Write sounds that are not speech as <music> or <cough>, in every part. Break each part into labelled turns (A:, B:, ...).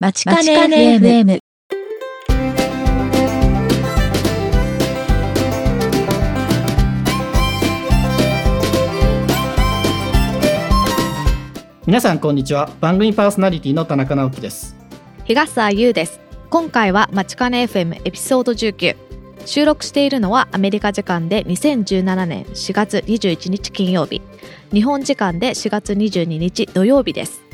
A: まちかね FM。
B: 皆さんこんにちは。番組パーソナリティの田中直樹です。
C: 東沢優です。今回はまちかね FM エピソード19収録しているのはアメリカ時間で2017年4月21日金曜日。日本時間で4月22日土曜日です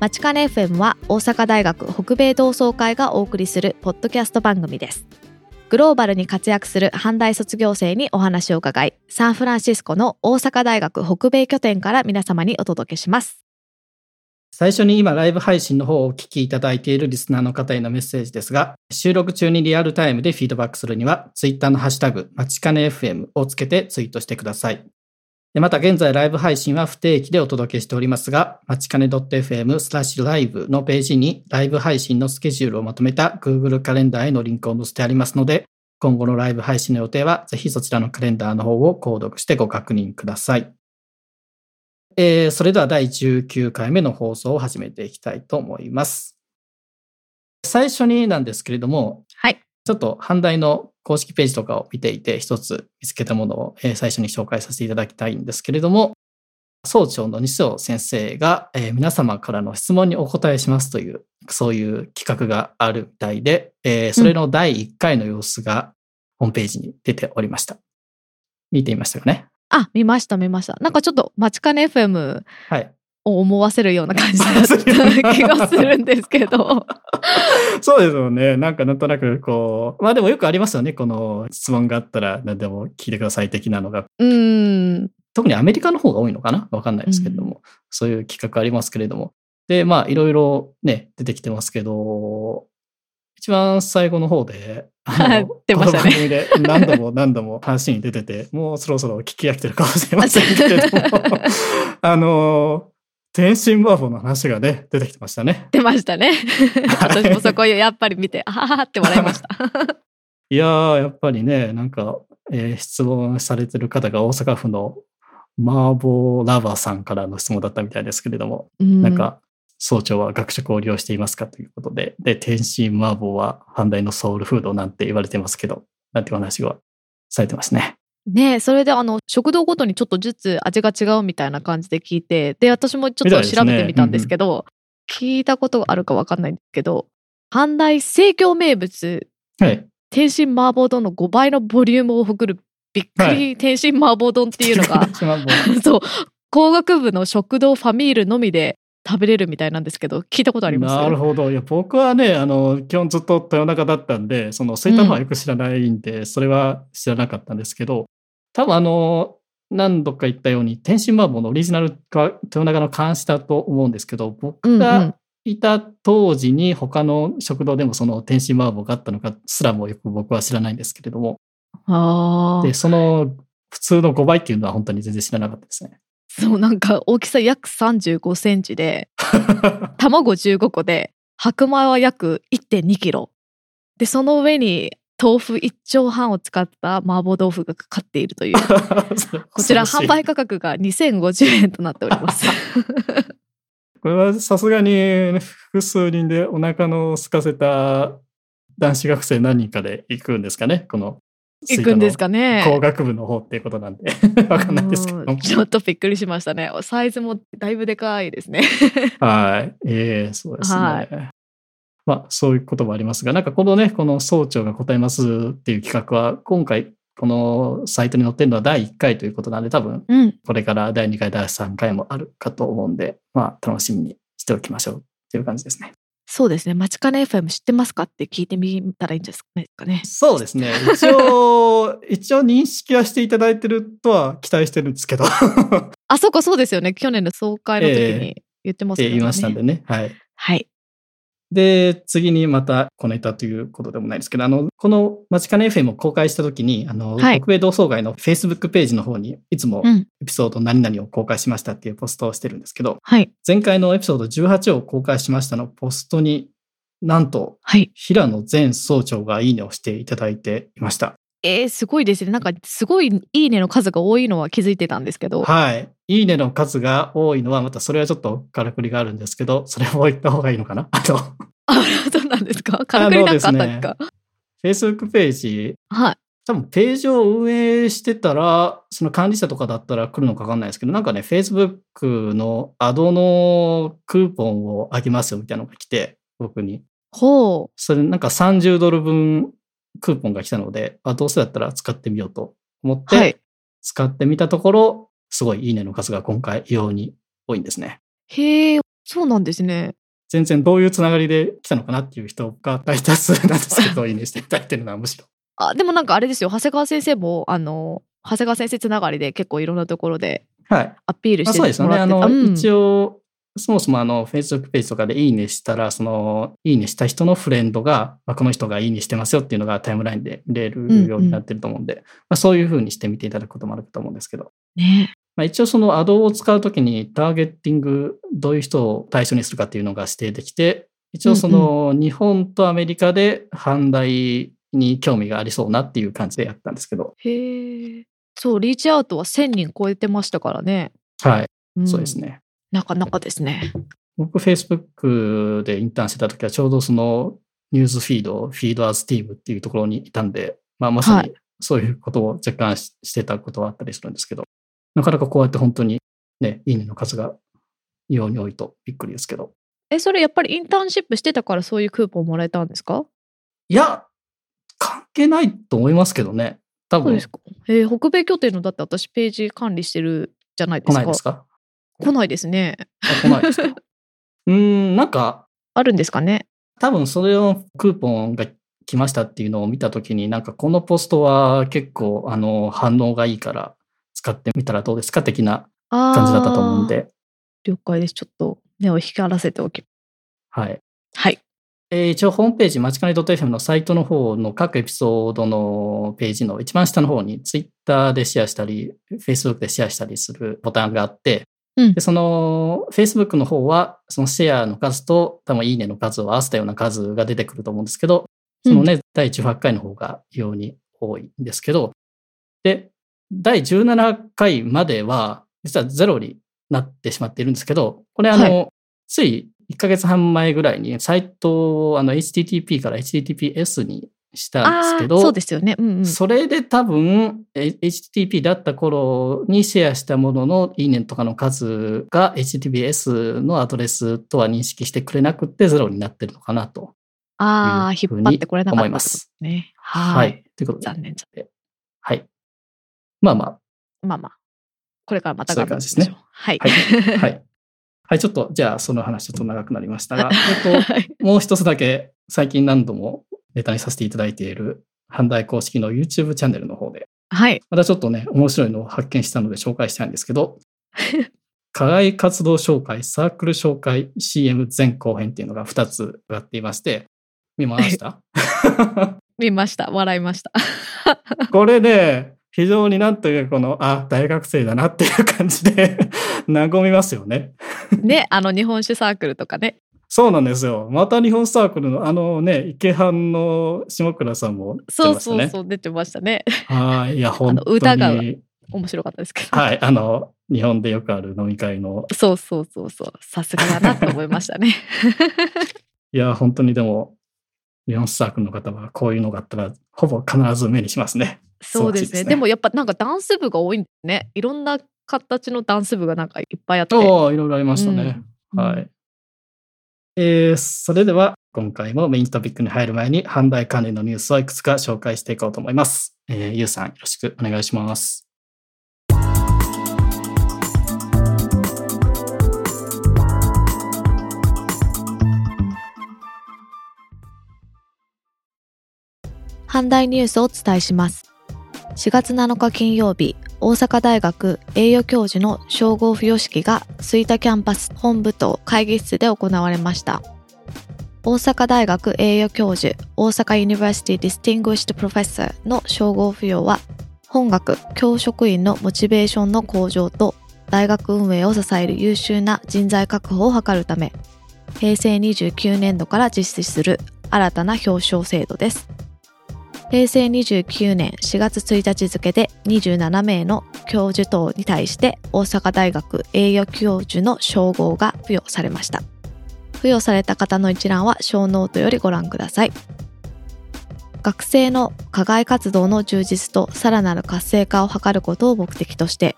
C: まちかね FM は大阪大学北米同窓会がお送りするポッドキャスト番組ですグローバルに活躍する阪大卒業生にお話を伺いサンフランシスコの大阪大学北米拠点から皆様にお届けします
B: 最初に今ライブ配信の方をお聞きいただいているリスナーの方へのメッセージですが、収録中にリアルタイムでフィードバックするには、ツイッターのハッシュタグ、まちかね FM をつけてツイートしてください。でまた現在ライブ配信は不定期でお届けしておりますが、まちかね .fm スラッシュライブのページにライブ配信のスケジュールをまとめた Google カレンダーへのリンクを載せてありますので、今後のライブ配信の予定はぜひそちらのカレンダーの方を購読してご確認ください。えー、それでは第19回目の放送を始めていきたいと思います。最初になんですけれども、ちょっと阪大の公式ページとかを見ていて、一つ見つけたものを、えー最初に紹介させていただきたいんですけれども、総長の西尾先生が、えー皆様からの質問にお答えしますという、そういう企画があるみたいで、えーそれの第1回の様子がホームページに出ておりました。見ていましたよね？
C: あ見ました見ましたなんかちょっとまちかね FM
B: はい。
C: を思わせるような感じだった気がするんですけど <laughs>
B: そうですよね。なんかなんとなくこう、まあでもよくありますよね。この質問があったら何でも聞いてください的なのが。
C: うーん
B: 特にアメリカの方が多いのかな？わかんないですけれども、そういう企画ありますけれども。で、まあいろいろね、出てきてますけど、一番最後の方で、あの
C: 出ましたね
B: この番組で何度も <laughs> 何度も話に出てて、もうそろそろ聞き飽きてるかもしれませんけれども、<laughs> あの、天津バーボーの話がね、出てきてましたね。
C: 出ましたね <laughs> 私もそこやっぱり見てあははって笑いました <laughs>
B: いやー、やっぱりね、なんか、えー質問されてる方が大阪府の麻婆ラバーさんからの質問だったみたいですけれども、なんか、総長は学食を利用していますかということで、で、天津麻婆は阪大のソウルフードなんて言われてますけど、なんてお話がされてますね。
C: ねえそれであの食堂ごとにちょっとずつ味が違うみたいな感じで聞いてで私もちょっと調べてみたんですけど聞いたことがあるかわかんないんですけど阪大生協名物
B: はい。
C: 天津麻婆丼の5倍のボリュームを誇るびっくり天津麻婆丼っていうのが <laughs>
B: 天津麻婆 <laughs>
C: そう工学部の食堂ファミールのみで食べれるみたいなんですけど聞いたことあります？
B: なるほど。いや、僕はね、あの、基本ずっと豊中だったんで、その、はよく知らないんで、それは知らなかったんですけど、多分あの、何度か言ったように、天津麻婆のオリジナルが豊中の監視だと思うんですけど、僕
C: うんうん
B: がいた当時に他の食堂でもその天津麻婆があったのかすらもよく僕は知らないんですけれども、
C: あ
B: で、その普通の5倍っていうのは本当に全然知らなかったですね。
C: そうなんか大きさ約35センチで卵15個で白米は約1.2キロ。でその上に豆腐1丁半を使った麻婆豆腐がかかっているという。<laughs> こちら販売価格が2050円となっております。<laughs>
B: これはさすがに複数人でお腹の空かせた男子学生何人かで行くんですかねこの
C: 行くんですかね。
B: 工学部の方っていうことなんで。<laughs> わかんないですけど。
C: うんちょっとびっくりしましたね。サイズもだいぶでかいですね。<laughs>
B: はい。ええそうですね、
C: はい。
B: まあそういうこともありますがなんかこのねこの総長が答えますっていう企画は今回このサイトに載ってるのは第1回ということなんで多分
C: うん。
B: これから第2回第3回もあるかと思うんでまあ楽しみにしておきましょうっていう感じですね
C: そうですね。まちかね FM 知ってますか？って聞いてみたらいいんですかね。
B: そうですね。一応、<laughs> 一応認識はしていただいてるとは期待してるんですけど、っ
C: あ、そうか、そうですよね。去年の総会の時
B: え
C: に言ってますよね。
B: て言いましたんでね。はい。
C: はい。
B: で、次にまたこネタということでもないですけど、あの、このマチカネ FM を公開した時に、あの、
C: はい
B: 北米同窓会の Facebook ページの方に、いつも
C: うん。
B: エピソード何々を公開しましたっていうポストをしてるんですけど、
C: はい。
B: 前回のエピソード18を公開しましたのポストに、なんと、
C: はい。
B: 平野前総長がいいねをしていただいていました。
C: えー、すごいですね。なんか、すごいいいねの数が多いのは気づいてたんですけど。
B: はい。いいねの数が多いのは、またそれはちょっとからくりがあるんですけど、それも言った方がいいのかな？<laughs> あと、
C: あ、そうなんですか？からくりなんかあったんですか
B: ？Facebook ページ、
C: はい。
B: 多分ページを運営してたら、その管理者とかだったら来るのかわかんないですけど、なんかね、Facebook のアドのクーポンをあげますよみたいなのが来て、僕に。
C: ほう。
B: それなんか30ドル分クーポンが来たので、あ、どうせだったら使ってみようと思って、
C: はい。
B: 使ってみたところ、すごいいいねの数が今回異様に多いんですね。
C: へえ、そうなんですね。
B: 全然どういうつながりで来たのかなっていう人が大多数なんですけど、いいねしていただいてるのはむしろ。
C: あ、でもなんかあれですよ。長谷川先生も、あの、長谷川先生つながりで結構いろんなところで
B: はい。
C: アピールして
B: あそうですよね。あの、
C: うん
B: 一応、そもそもあの、Facebook ページとかでいいねしたら、その、いいねした人のフレンドが、まあ、この人がいいねしてますよっていうのがタイムラインで見れるようになってると思うんで、まあ、そういうふうにしてみていただくこともあると思うんですけど、
C: ね。
B: まあ、一応そのアドを使うときにターゲッティング、どういう人を対象にするかっていうのが指定できて、一応その日本とアメリカで阪大に興味がありそうなっていう感じでやったんですけど、
C: へえ。そう、リーチアウトは1000人超えてましたからね。
B: はい、
C: ん
B: そうです。ね。
C: なかなかですね。
B: 僕、Facebook でインターンしてた時はちょうどそのニュースフィード、フィードアーズティームっていうところにいたんで、まあまさに
C: はい
B: そういうことを若干ししてたことはあったりするんですけど、なかなかこうやって本当にね、いいねの数が異様に多いとびっくりですけど。
C: え、それやっぱりインターンシップしてたからそういうクーポンもらえたんですか？
B: いや、関係ないと思いますけどね。多分
C: そうですか。えー北米拠点のだって私ページ管理してるじゃないで
B: 来
C: すか。
B: ないですか？
C: 来ないですね。
B: あ来ないですか？<laughs> うーん、なんか、
C: あるんですかね？
B: 多分それのクーポンが来ましたっていうのを見たときに、なんかこのポストは結構あの反応がいいから使ってみたらどうですか的な
C: あ
B: 感じだったと思うん
C: ー
B: で、
C: 了解です。ちょっと目を光らせておき。
B: はい。
C: はい。
B: えー一応ホームページ、まちかね .fm のサイトの方の各エピソードのページの一番下の方に Twitter でシェアしたり、Facebook でシェアしたりするボタンがあって、
C: うん。
B: でその Facebook の方はそのシェアの数と多分いいねの数を合わせたような数が出てくると思うんですけど、そのね、第18回の方が非常に多いんですけど、で、第17回までは実はゼロになってしまっているんですけど、これあの、
C: は
B: つい1ヶ月半前ぐらいにサイトをあの HTTP から HTTPS にしたんですけど、
C: そうですよね。うんうん。
B: それで多分、え HTTP だった頃にシェアしたもののいいねとかの数が HTTPS のアドレスとは認識してくれなくてゼロになってるのかなと。
C: ああ、引っ張ってこれなかった
B: 思います
C: ってことね。は。
B: はいい。ということで。
C: 残念じ
B: はい。まあま
C: ゃん。まあまあ。これからまた
B: そういう
C: 頑張
B: 感じですね
C: りましょう。はい。
B: はいあ、はい。はい、ちょっと、じゃあその話ちょっと長くなりましたが、<laughs> えっと、
C: はい
B: もう一つだけ最近何度もネタにさせていただいている阪大公式の YouTube チャンネルの方で、
C: はい。
B: またちょっとね、面白いのを発見したので紹介したいんですけど、<laughs> 課外活動紹介、サークル紹介、CM 前後編っていうのが2つ上がっていまして、見ました？<laughs>
C: 見ました。笑いました。<laughs>
B: これで、非常になんというかこの、あ、大学生だなっていう感じで和みますよね。
C: ね、あの日本酒サークルとかね。
B: そうなんですよ。また日本サークルのあのね、池半の下倉さんも出て
C: そう
B: ましたね。
C: そうそう、出てましたね。
B: はい。いや、<laughs> 本当に。
C: 歌が面白かったですけど。
B: はい。あの、日本でよくある飲み会の。
C: そうそうそうそう。さすがだなと思いましたね。<laughs>
B: いや、本当にでも、日本サークルの方はこういうのがあったら、ほぼ必ず目にしますね。
C: そうですね。
B: ですね
C: でもやっぱなんかダンス部が多いんですね。いろんな形のダンス部がなんかいっぱいあって。
B: おおいろいろありましたね。
C: うん
B: はい。えー、それでは、今回もメイントピックに入る前に、販売関連のニュースをいくつか紹介していこうと思います。えー、ゆうさん、よろしくお願いします。
C: 阪大ニュースをお伝えします。4月7日金曜日、大阪大学栄誉教授の称号付与式が吹田キャンパス本部と会議室で行われました。大阪大学栄誉教授大阪 University Distinguished Professor の称号付与は本学教職員のモチベーションの向上と大学運営を支える優秀な人材確保を図るため平成29年度から実施する新たな表彰制度です。平成29年4月1日付で27名の教授等に対して大阪大学栄誉教授の称号が付与されました。付与された方の一覧は小ノートよりご覧ください。学生の課外活動の充実とさらなる活性化を図ることを目的として、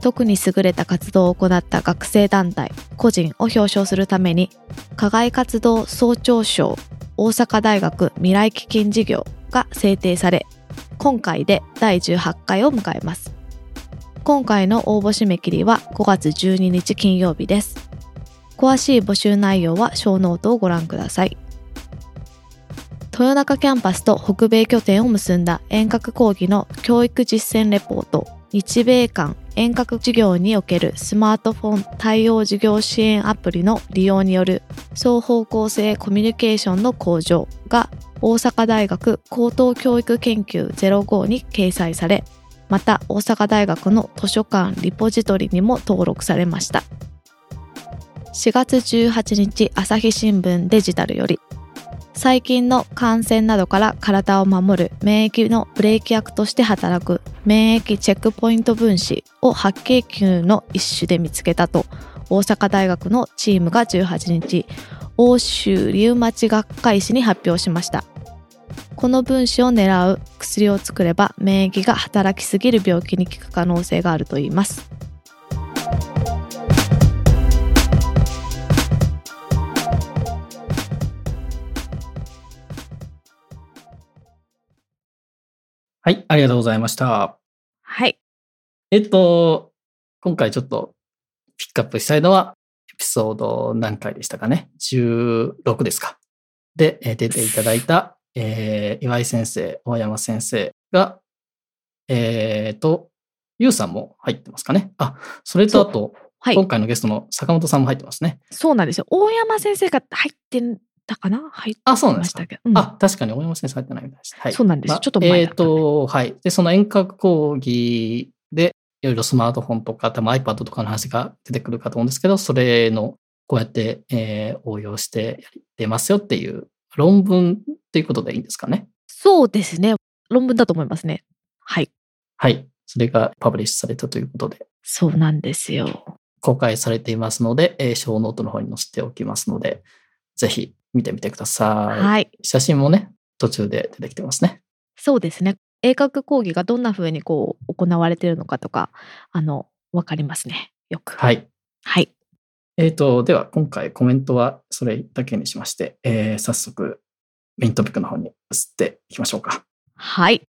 C: 特に優れた活動を行った学生団体、個人を表彰するために、課外活動総長賞大阪大学未来基金事業が制定され、今回で第18回を迎えます。今回の応募締め切りは5月12日金曜日です。詳しい募集内容はショーノートをご覧ください。豊中キャンパスと北米拠点を結んだ遠隔講義の教育実践レポート、日米間遠隔授業におけるスマートフォン対応授業支援アプリの利用による双方向性コミュニケーションの向上が大阪大学高等教育研究05に掲載され、また大阪大学の図書館リポジトリにも登録されました。4月18日朝日新聞デジタルより最近の感染などから体を守る免疫のブレーキ役として働く免疫チェックポイント分子を白血球の一種で見つけたと。大阪大学のチームが18日欧州リウマチ学会誌に発表しました。この分子を狙う薬を作れば免疫が働きすぎる病気に効く可能性があるといいます。
B: はい、ありがとうございました。
C: はい
B: えっと、今回ちょっとピックアップしたいのは、エピソード何回でしたかね ?16 ですか。で、えー出ていただいた、えー岩井先生、大山先生が、えっ、と、ゆうさんも入ってますかね？あ、それとあと、
C: はい
B: 今回のゲストの坂本さんも入ってますね。
C: そうなんですよ大山先生が入ってたかな？入って
B: あ、そうなんでか
C: ますした。けど、うん
B: あ、確かに大山先生入ってないみたいです。はい。
C: そうなんです
B: まあ
C: ちょっと前
B: えっ、
C: だったんで
B: と、はい。で、その遠隔講義で、いろいろスマートフォンとか、多分 iPad とかの話が出てくるかと思うんですけど、それの、こうやって、えー応用してやってますよっていう論文っていうことでいいんですかね？
C: そうですね論文だと思いますねはい
B: はい。それが publish されたということで、
C: そうなんですよ
B: 公開されていますので、えー、ショーノートの方に載せておきますので、ぜひ見てみてください。
C: はい
B: 写真もね、途中で出てきてますね。
C: そうですね英学講義がどんな風にこう行われているのかとかあのわかりますねよく
B: はい。
C: はい
B: えー、と、では今回コメントはそれだけにしまして、えー早速メイントピックの方に移っていきましょうか。
C: はい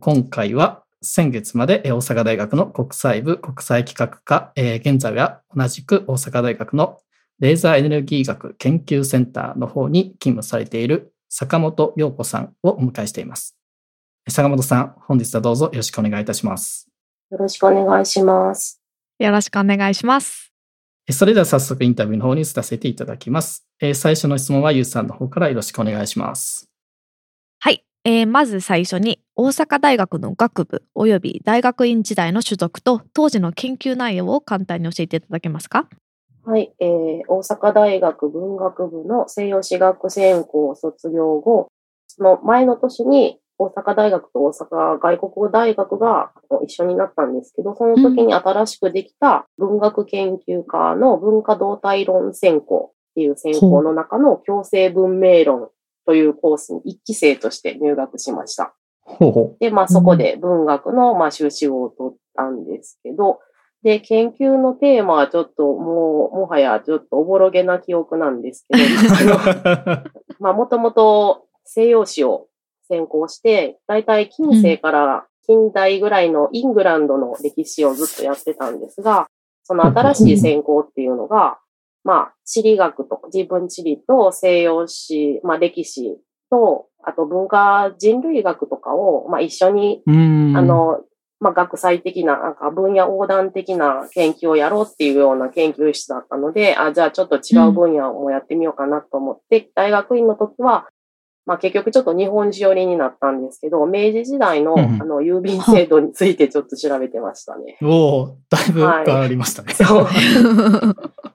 B: 今回は先月までえー大阪大学の国際部国際企画科、えー現在は同じく大阪大学のレーザーエネルギー学研究センターの方に勤務されている坂本陽子さんをお迎えしています。坂本さん、本日はどうぞよろしくお願いいたします。
A: よろしくお願いします。
C: よろしくお願いします
B: えそれでは早速インタビューの方に移らせていただきます。えー最初の質問はゆうさんの方からよろしくお願いします。
C: はい、えーまず最初に大阪大学の学部および大学院時代の所属と当時の研究内容を簡単に教えていただけますか？
A: はい、えー、大阪大学文学部の西洋史学専攻を卒業後、その前の年に大阪大学と大阪外国語大学が一緒になったんですけど、その時に新しくできた文学研究科の文化動態論専攻っていう専攻の中の共生文明論というコースに一期生として入学しました。
B: ほうほ
A: で、まあそこで文学の、まあ修士号を取ったんですけど、で、研究のテーマはちょっともう、もはやちょっとおぼろげな記憶なんですけど、あ <laughs> のまあもともと西洋史を専攻して、だいたい近世から近代ぐらいのイングランドの歴史をずっとやってたんですが、その新しい専攻っていうのが、まあ地理学と自分地理と西洋史、まあ歴史と、あと文化人類学とかを、まあ一緒に。あ、の、まあ、学際的な、なんか分野横断的な研究をやろうっていうような研究室だったので、あ、じゃあちょっと違う分野をやってみようかなと思って、大学院の時は、まあ、結局ちょっと日本史寄りになったんですけど、明治時代の、
B: うんうん
A: あの、郵便制度についてちょっと調べてましたね。
B: おおだいぶ変わりましたね。
A: そう。<laughs>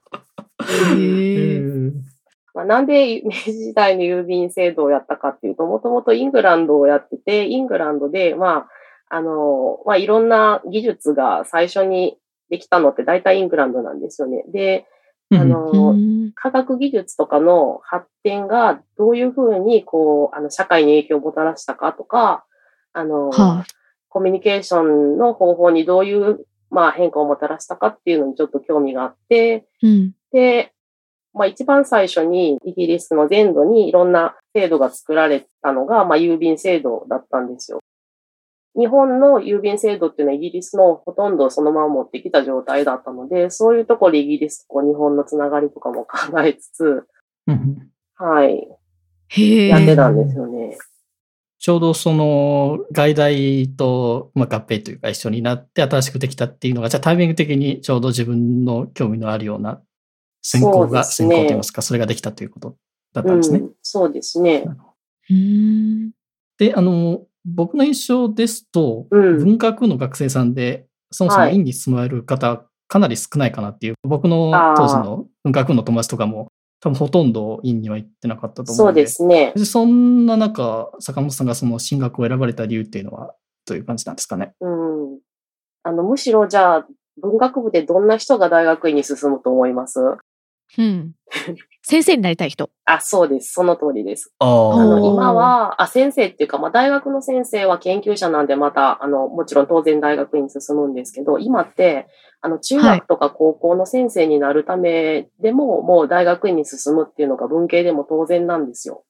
A: まあ、なんで明治時代の郵便制度をやったかっていうと、もともとイングランドをやってて、イングランドで、まあ、あの、まあ、いろんな技術が最初にできたのって大体イングランドなんですよね。で、あの、科学技術とかの発展がどういうふうに、こう、あの、社会に影響をもたらしたかとか、あの、はあ、コミュニケーションの方法にどういう、まあ、変化をもたらしたかっていうのにちょっと興味があって、うん、で、まあ、一番最初にイギリスの全土にいろんな制度が作られたのが、まあ、郵便制度だったんですよ。日本の郵便制度っていうのはイギリスのほとんどそのまま持ってきた状態だったので、そういうところでイギリスと日本のつながりとかも考えつつ、はい。やってたんですよね。
B: ちょうどその外大と、まあ、合併というか一緒になって新しくできたっていうのが、じゃあタイミング的にちょうど自分の興味のあるような専攻が、ね、専攻といいますか、それができたということだったんですね。うん、
A: そうですね。
B: で、あの、僕の印象ですと、うん、文学の学生さんで、そもそも院に進まれる方、かなり少ないかなっていう、僕の当時の文学の友達とかも、多分ほとんど院には行ってなかったと思うので。
A: そうですね。
B: そんな中、坂本さんがその進学を選ばれた理由っていうのは、どういう感じなんですかね？
A: うん。あの、むしろじゃあ、文学部でどんな人が大学院に進むと思います？
C: うん。先生になりたい人。
A: あ、そうです。その通りです。あの今は、あ、先生っていうか、まあ、大学の先生は研究者なんで、また、あの、もちろん当然大学院に進むんですけど、今って、あの、中学とか高校の先生になるためでも、はい、もう大学院に進むっていうのが文系でも当然なんですよ。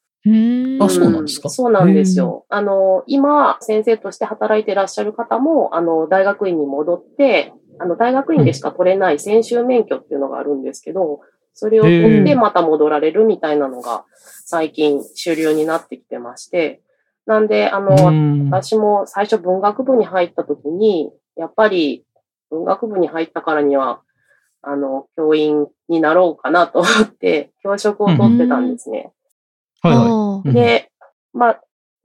B: あ、そうなんですか？
A: そうなんですよ。あの、今、先生として働いていらっしゃる方も、あの、大学院に戻って、あの、大学院でしか取れない専修免許っていうのがあるんですけど、それを取ってまた戻られるみたいなのが最近主流になってきてまして、なんで、あの、私も最初文学部に入った時に、やっぱり文学部に入ったからには、あの、教員になろうかなと思って、教職を取ってたんですね。
B: はいはい。
A: で、まあ、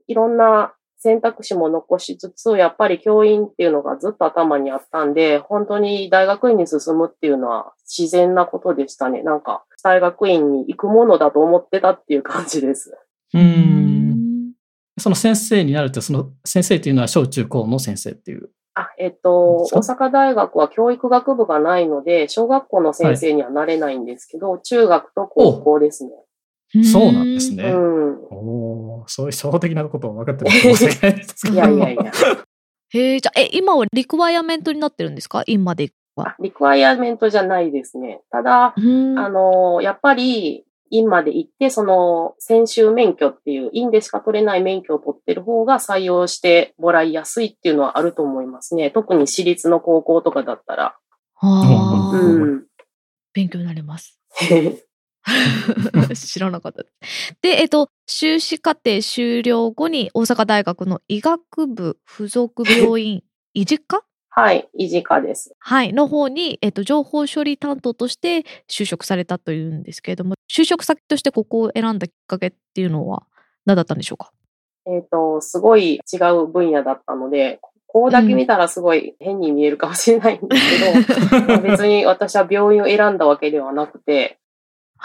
A: いろんな選択肢も残しつつ、やっぱり教員っていうのがずっと頭にあったんで、本当に大学院に進むっていうのは自然なことでしたね。なんか、大学院に行くものだと思ってたっていう感じです。
B: うん。その先生になるって、その先生っていうのは小中高の先生っていう。
A: あ、えっと、大阪大学は教育学部がないので、小学校の先生にはなれないんですけど、はい、中学と高校ですね。
B: そうなんですね。
A: うん、
B: おそういう初歩的なことを分かって申し訳ないです
A: いやいやいや。
C: へえ、じゃあ、え、今はリクワイアメントになってるんですか？今では。
A: リクワイアメントじゃないですね。ただ、あの、やっぱり、院まで行って、その、専修免許っていう、院でしか取れない免許を取ってる方が採用してもらいやすいっていうのはあると思いますね。特に私立の高校とかだったら。
C: はあ、うん。勉強になります。<laughs> <laughs> 知らなかったでえっと、修士課程終了後に大阪大学の医学部附属病院、医事課
A: はい、医事課です。
C: はい、の方に、えっと、情報処理担当として就職されたというんですけれども、就職先としてここを選んだきっかけっていうのは何だったんでしょうか？
A: えっ、と、すごい違う分野だったので、ここだけ見たらすごい変に見えるかもしれないんですけど、<laughs> 別に私は病院を選んだわけではなくて、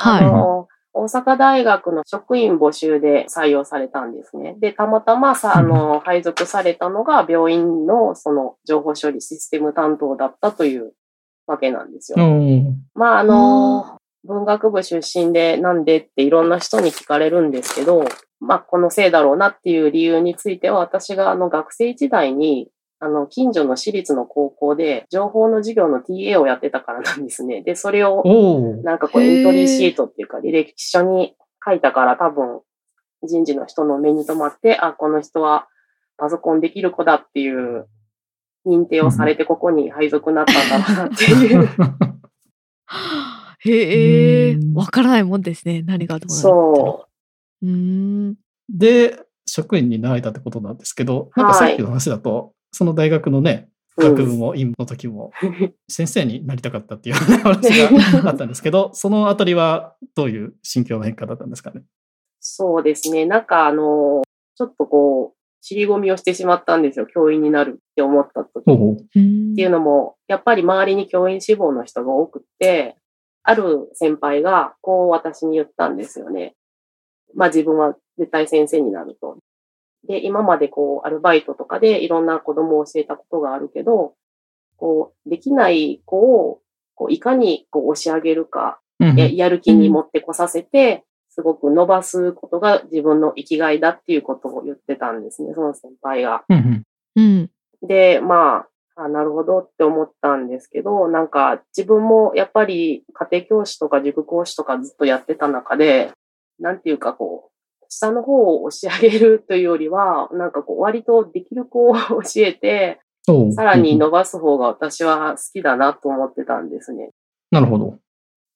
A: はい。あの、大阪大学の職員募集で採用されたんですね。で、たまたまさ、あの、配属されたのが病院のその情報処理システム担当だったというわけなんですよ。まあ、あの、文学部出身でなんでっていろんな人に聞かれるんですけど、まあ、このせいだろうなっていう理由については、私があの学生時代にあの、近所の私立の高校で、情報の授業の TA をやってたからなんですね。で、それを、なんかこう、エントリーシートっていうか、履歴書に書いたから多分、人事の人の目に留まって、あ、この人はパソコンできる子だっていう認定をされて、ここに配属になったんだろうなっていう。<laughs>
C: へえ、わからないもんですね。何がどうな
A: そ
C: う。うん。
B: で、職員になられたってことなんですけど、なんかさっきの話だと、その大学のね、学部も院の時も、<laughs> 先生になりたかったっていう話が <laughs> あったんですけど、そのあたりはどういう心境の変化だったんですかね？
A: そうですね。なんかあの、ちょっとこう、尻込みをしてしまったんですよ。教員になるって思った時っていうのも、やっぱり周りに教員志望の人が多くって、ある先輩が、こう私に言ったんですよね。まあ自分は絶対先生になると。で、今までこう、アルバイトとかでいろんな子供を教えたことがあるけど、こう、できない子を、こう、いかにこう、押し上げるか、
B: うん
A: ややる気に持ってこさせて、すごく伸ばすことが自分の生きがいだっていうことを言ってたんですね、その先輩が。
B: うん
C: うん。
A: で、まあ、あなるほどって思ったんですけど、なんか自分もやっぱり家庭教師とか塾講師とかずっとやってた中で、なんていうかこう、下の方を押し上げるというよりは、<laughs> なんかこう割とできる子を教えて、さらに
B: うん
A: 伸ばす方が私は好きだなと思ってたんですね。
B: なるほど。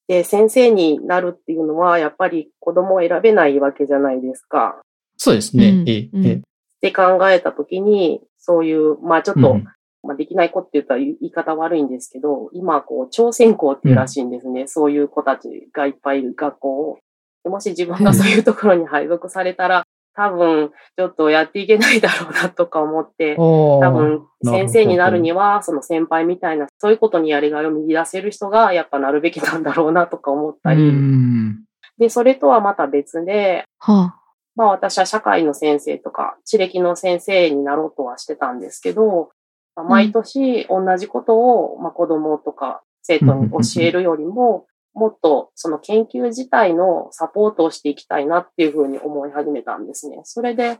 A: で、先生になるっていうのは、やっぱり子供を選べないわけじゃないですか。
B: そうですね。
C: うん
B: ええ
C: うん
B: ええ
A: って考えたときに、そういう、まあちょっと、
B: うん
A: まあできない子って言ったら言い方悪いんですけど、今こう、挑戦校っていうらしいんですね。そういう子たちがいっぱいいる学校を。でもし自分がそういうところに配属されたら、多分、ちょっとやっていけないだろうなとか思って、<laughs>
B: 多
A: 多分、先生になるには、その先輩みたいな、そういうことにやりがいを見出せる人が、やっぱなるべきなんだろうなとか思った
B: う
A: り。
B: ん。
A: で、それとはまた別で、
C: は
A: まあ私は社会の先生とか、地歴の先生になろうとはしてたんですけど、まあ毎年同じことを、まあ、子供とか生徒に教えるよりも、もっとその研究自体のサポートをしていきたいなっていうふうに思い始めたんですね。それで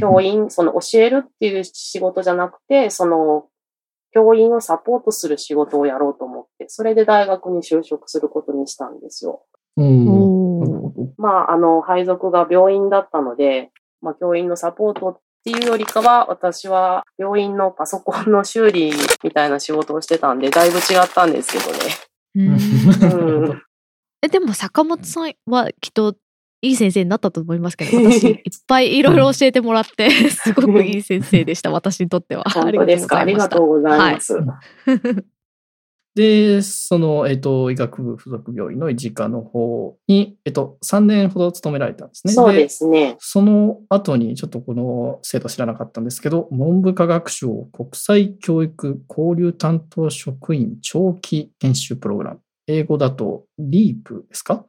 A: 教員、その教えるっていう仕事じゃなくて、その教員をサポートする仕事をやろうと思って、それで大学に就職することにしたんですよ。まあ、あの、配属が病院だったので、まあ、教員のサポートっていうよりかは、私は病院のパソコンの修理みたいな仕事をしてたんで、だいぶ違ったんですけどね。<laughs>
C: えでも坂本さんはきっといい先生になったと思いますけど <laughs> 私いっぱいいろいろ教えてもらって <laughs> すごくいい先生でした私にとっては。
A: ありがとうございます。
B: で、その、えっ、と、医学部附属病院の医事科の方に、えっ、と、3年ほど勤められたんですね。
A: そうですね。
B: その後に、ちょっとこの制度知らなかったんですけど、文部科学省国際教育交流担当職員長期研修プログラム。英語だと LEAP ですか？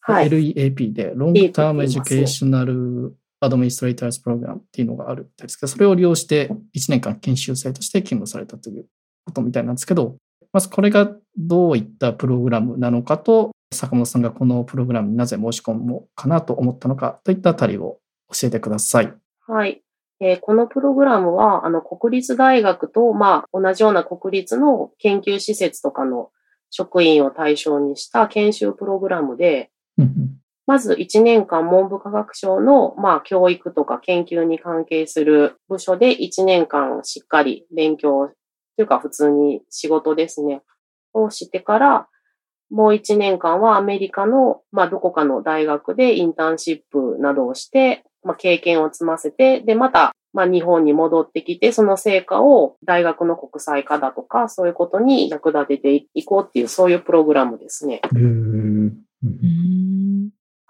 A: はい。
B: LEAP で Long
A: LEAP って
B: Term
A: 言いますね
B: Educational Administrators Program っていうのがあるみたいですけど、それを利用して1年間研修生として勤務されたということみたいなんですけど、まずこれがどういったプログラムなのかと、坂本さんがこのプログラムになぜ申し込もうかなと思ったのかといったあたりを教えてください。
A: はい。えーこのプログラムは、あの、国立大学と、まあ、同じような国立の研究施設とかの職員を対象にした研修プログラムで、まず1年間文部科学省の、まあ、教育とか研究に関係する部署で1年間しっかり勉強というか普通に仕事ですね、をしてから、もう1年間はアメリカの、まあ、どこかの大学でインターンシップなどをして、まあ、経験を積ませて、で、また、まあ、日本に戻ってきて、その成果を大学の国際化だとか、そういうことに役立てていこうっていう、そういうプログラムですね。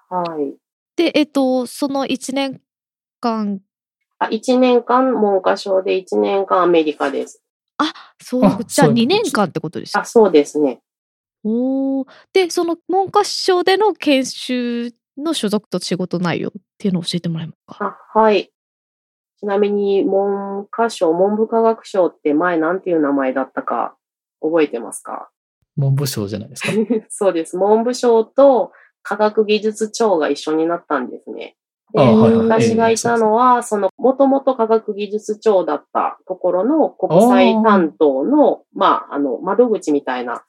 A: はい。
C: でえっとその1年間？
A: あ、1年間文科省で1年間アメリカです。
C: そう
B: あ
C: じゃあ2
B: そういうことです
C: 年間ってことですか？
A: あ、そうですね。
C: おーでその文科省での研修の所属と仕事内容っていうのを教えてもらえますか？
A: あ、はい。ちなみに文科省、文部科学省って前なんていう名前だったか覚えてますか？
B: 文部省じゃないですか？<laughs>
A: そうです。文部省と科学技術庁が一緒になったんですね。で、私がいたのは、その、もともと科学技術庁だったところの国際担当の、まあ、あの、窓口みたいな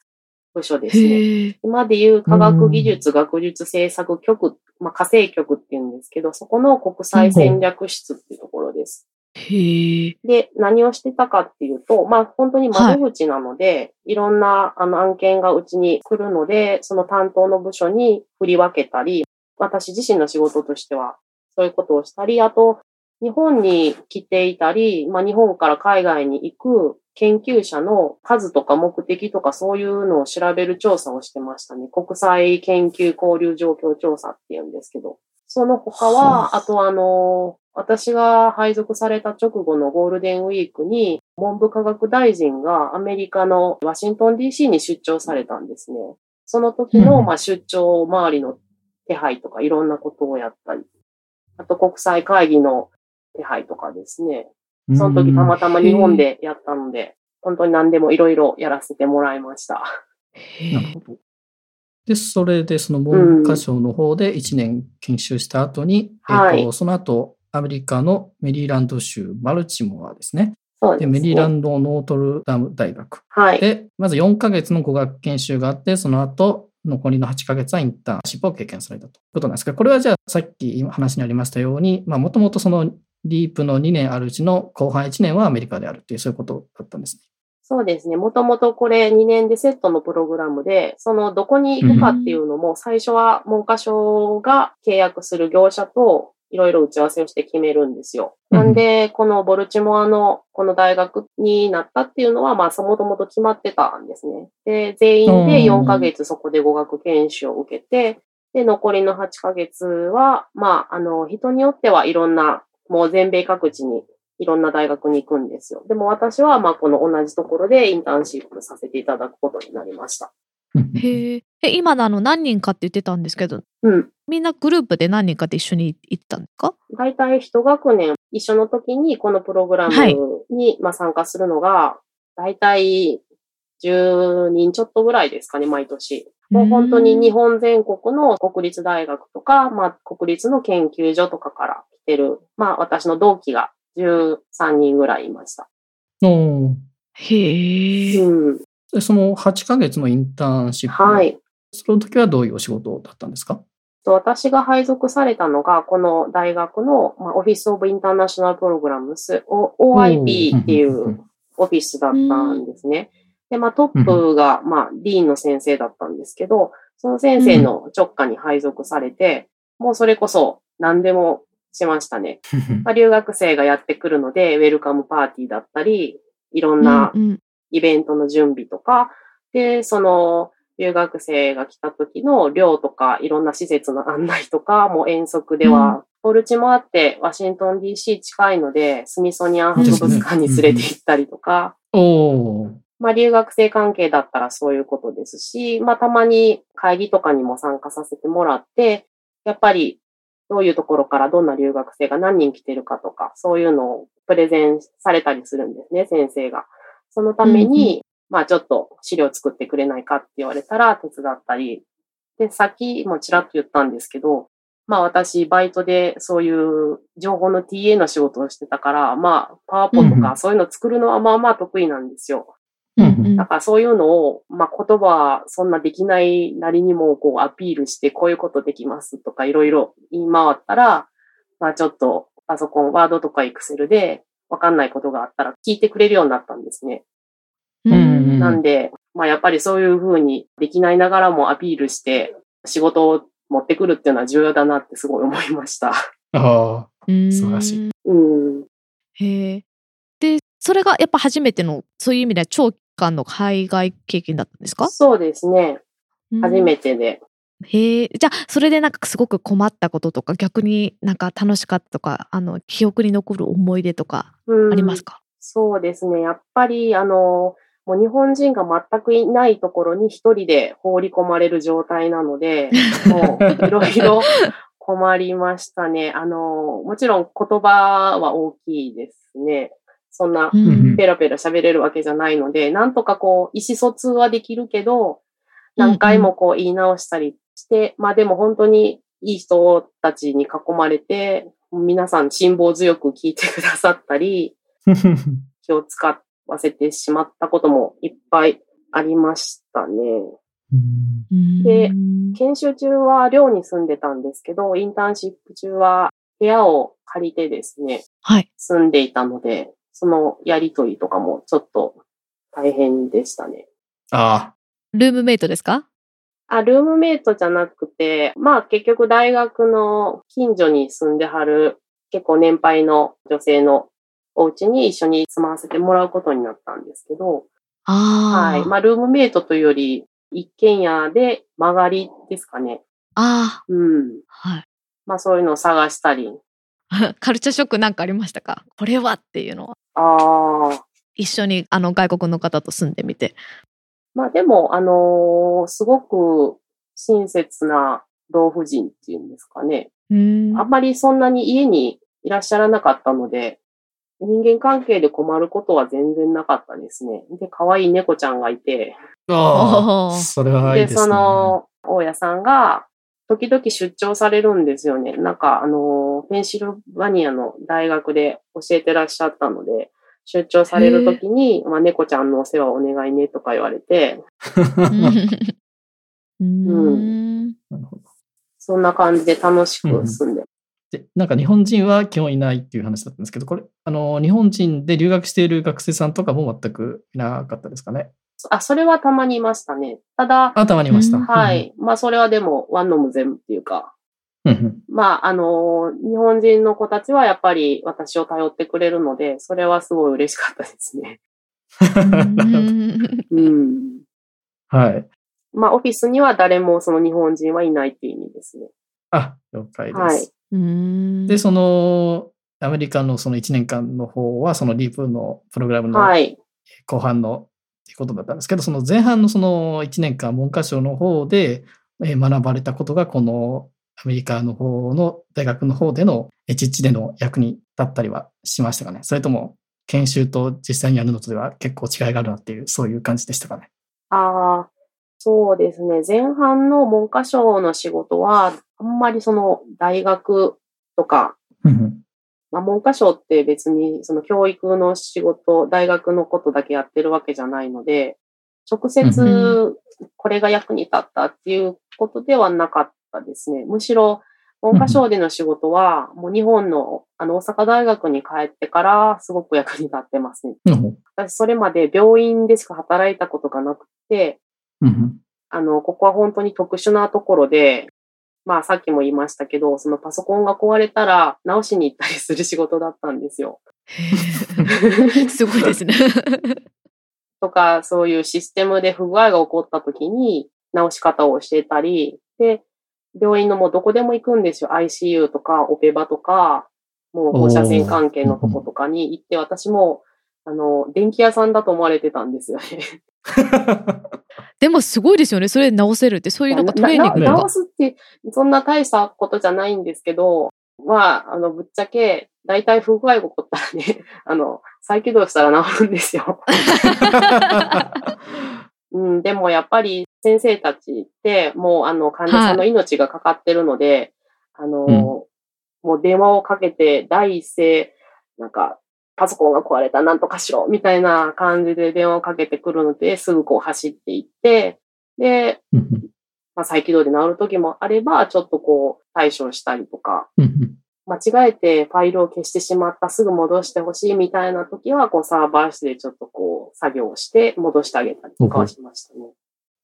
A: 部署ですね。今でいう科学技術学術政策局、まあ、火星局って言うんですけど、そこの国際戦略室っていうところです。
C: へえ。
A: で、何をしてたかっていうと、まあ本当に窓口なので、い、ろんなあの案件がうちに来るので、その担当の部署に振り分けたり、私自身の仕事としてはそういうことをしたり、あと、日本に来ていたり、まあ日本から海外に行く研究者の数とか目的とかそういうのを調べる調査をしてましたね。国際研究交流状況調査って言うんですけど。その他は、あとあの、私が配属された直後のゴールデンウィークに、文部科学大臣がアメリカのワシントン DC に出張されたんですね。その時の、
B: うん
A: まあ、出張周りの手配とかいろんなことをやったり、あと国際会議の手配とかですね。その時たまたま日本でやったので、本当に何でもいろいろやらせてもらいました。
B: なるほど。で、それでその文科省の方で1年研修した後に、
A: はい
B: えっと、その後、アメリカのメリーランド州マルチモアですね。で、
A: ね。
B: メリーランドノートルダム大学。
A: はい。
B: で、まず4ヶ月の語学研修があって、その後、残りの8ヶ月はインターンシップを経験されたということなんですが、これはじゃあさっき話にありましたように、もともとそのリープの2年あるうちの後半1年はアメリカであるというそういうことだったんですね。
A: そうですね。もともとこれ2年でセットのプログラムで、そのどこに行くかっていうのも、最初は文科省が契約する業者といろいろ打ち合わせをして決めるんですよ。
B: うん
A: なんで、このボルチモアのこの大学になったっていうのは、まあ、そもともと決まってたんですね。で、全員で4ヶ月そこで語学研修を受けて、で、残りの8ヶ月は、まあ、あの、人によってはいろんな、もう全米各地にいろんな大学に行くんですよ。でも私は、まあ、この同じところでインターンシップさせていただくことになりました。
C: へえ。え、今のあの何人かって言ってたんですけど、
A: うん。
C: みんなグループで何人かで一緒に行ったんですか？
A: 大体一学年一緒の時にこのプログラム
C: はい
A: に、まあ、参加するのが、大体10人ちょっとぐらいですかね、毎年。もう本当に日本全国の国立大学とか、まあ、国立の研究所とかから来てる、まあ、私の同期が13人ぐらいいました。
B: おー
C: へえ。
A: うん。
B: でその8ヶ月のインターンシップ、
A: はい。
B: その時はどういうお仕事だったんですか？
A: と私が配属されたのが、この大学の、まあ、オフィスオブインターナショナルプログラムス、OIP っていうオフィスだったんですね。で、まあトップが、まあ、ディーンの先生だったんですけど、その先生の直下に配属されて、もうそれこそ何でもしましたね。<laughs> まあ、留学生がやってくるので、ウェルカムパーティーだったり、いろんなイベントの準備とか、で、その、留学生が来た時の寮とか、いろんな施設の案内とか、も遠足では、ボルチもあって、ワシントン DC 近いので、スミソニアン博物館に連れて行ったりとか、
B: おー
A: まあ留学生関係だったらそういうことですし、まあたまに会議とかにも参加させてもらって、やっぱりどういうところからどんな留学生が何人来てるかとか、そういうのをプレゼンされたりするんですね、先生が。そのために、まあちょっと資料作ってくれないかって言われたら手伝ったり。で、さっきもちらっと言ったんですけど、まあ私、バイトでそういう情報の TA の仕事をしてたから、まあ、パワポとかそういうの作るのはまあまあ得意なんですよ。
B: うんうん
A: だからそういうのを、まあ言葉そんなできないなりにもこうアピールしてこういうことできますとかいろいろ言い回ったら、まあちょっとパソコン、ワードとかエクセルでわかんないことがあったら聞いてくれるようになったんですね。
C: うん
B: うん
A: なんで、まあやっぱりそういうふうにできないながらもアピールして仕事を持ってくるっていうのは重要だなってすごい思いました。
B: あ
C: うん
B: 素晴らしい
A: うん。
C: へえ。で、それがやっぱ初めての、そういう意味では長期間の海外経験だったんですか？
A: そうですね。初め
C: て。
A: てで。
C: へえ。じゃあ、それでなんかすごく困ったこととか、逆になんか楽しかったとか、あの、記憶に残る思い出とか
A: うん
C: ありますか、
A: そうですね。やっぱり、あの、もう日本人が全くいないところに一人で放り込まれる状態なので、<laughs> もういろいろ困りましたね。あの、もちろん言葉は大きいですね。そんな
C: うん
A: ペラペラ喋れるわけじゃないので、なんとかこう、意思疎通はできるけど、何回もこう言い直したりして、まあでも本当にいい人たちに囲まれて、皆さん辛抱強く聞いてくださったり、
B: あ。<laughs>
A: 気を使わせてしまったこともいっぱいありましたね。で研修中は寮に住んでたんですけど、インターンシップ中は部屋を借りてですね、
C: はい。
A: 住んでいたので、そのやりとりとかもちょっと大変でしたね。
B: あ
C: ルームメイトですか？
A: あ、ルームメイトじゃなくて、まあ結局大学の近所に住んではる結構年配の女性のお家に一緒に住まわせてもらうことになったんですけど、
C: ああ。
A: はい。まあルームメイトというより一軒家で曲がりですかね。
C: あ
A: うん。
C: あ。はい。
A: まあそういうのを探したり。<laughs>
C: カルチャーショックなんかありましたか？これはっていうのは。
A: ああ。
C: 一緒にあの外国の方と住んでみて。
A: まあでも、あのーすごく親切な老婦人っていうんですかね。
C: うん
A: あんまりそんなに家にいらっしゃらなかったので、人間関係で困ることは全然なかったですね。で、可愛い猫ちゃんがいて、
B: ああ、それはいい
A: で、
B: ですね。
A: その、大家さんが、時々出張されるんですよね。なんか、あの、ペンシルバニアの大学で教えてらっしゃったので、出張されるときに、まあ、猫ちゃんのお世話お願いねとか言われて、
C: うん。<laughs>
A: そんな感じで楽しく住んで。
B: で、なんか日本人は基本いないっていう話だったんですけど、これ、あの、日本人で留学している学生さんとかも全くいなかったですかね？
A: あ、それはたまにいましたね。ただ、
B: あ、たまにいました。
C: うん
A: は。い。まあ、それはでも、ワンノム全部っていうか、まあ、あの、日本人の子たちはやっぱり私を頼ってくれるので、それはすごい嬉しかったですね。<laughs> うん。
B: はい。
A: まあ、オフィスには誰もその日本人はいないっていう意味ですね。
B: あ、了解です。
A: はい
C: うん
B: で、その、アメリカのその1年間の方は、そのリープのプログラムの
A: はい。
B: 後半のっていうことだったんですけど、その前半のその1年間、文科省の方でえー学ばれたことが、このアメリカの方の大学の方での H1 での役に立ったりはしましたかねそれとも、研修と実際にやるのとでは結構違いがあるなっていう、そういう感じでしたかね。
A: ああ、そうですね。前半の文科省の仕事は、あんまりその大学とか、
B: うん
A: まあ、文科省って別にその教育の仕事、大学のことだけやってるわけじゃないので、直
B: う
A: 接これが役に立ったっていうことではなかったですね。むしろ文科省での仕事は、もう日本のあの大阪大学に帰ってからすごく役に立ってますね。
B: うん
A: 私それまで病院でしか働いたことがなくて、
B: うん
A: あの、ここは本当に特殊なところで、まあさっきも言いましたけど、そのパソコンが壊れたら直しに行ったりする仕事だったんですよ。<laughs>
C: すごいですね。<laughs>
A: とか、そういうシステムで不具合が起こった時に直し方を教えたり、で、病院のもうどこでも行くんですよ。ICU とか、オペバとか、もう放射線関係のとことかに行って、私も、あの、電気屋さんだと思われてたんですよね。<laughs>
C: でもすごいですよね。それ直せるって、そういうなんかトレーニング
A: 直。すって、そんな大したことじゃないんですけど、まあ、あの、ぶっちゃけ、大体不具合が起こったらね、<laughs> あの、再起動したら治るんですよ。<laughs> うん、でもやっぱり先生たちって、もうあの、患者さんの命がかかってるので、あの、
B: うん
A: もう電話をかけて、第一声、なんか、パソコンが壊れた、なんとかしろ、みたいな感じで電話をかけてくるので、すぐこう走っていって、で、まあ、再起動で治る時もあれば、ちょっとこう、対処したりとか、間違えてファイルを消してしまった、すぐ戻してほしいみたいな時は、こう、サーバー室でちょっとこう、作業をして戻してあげたりとかはしましたね。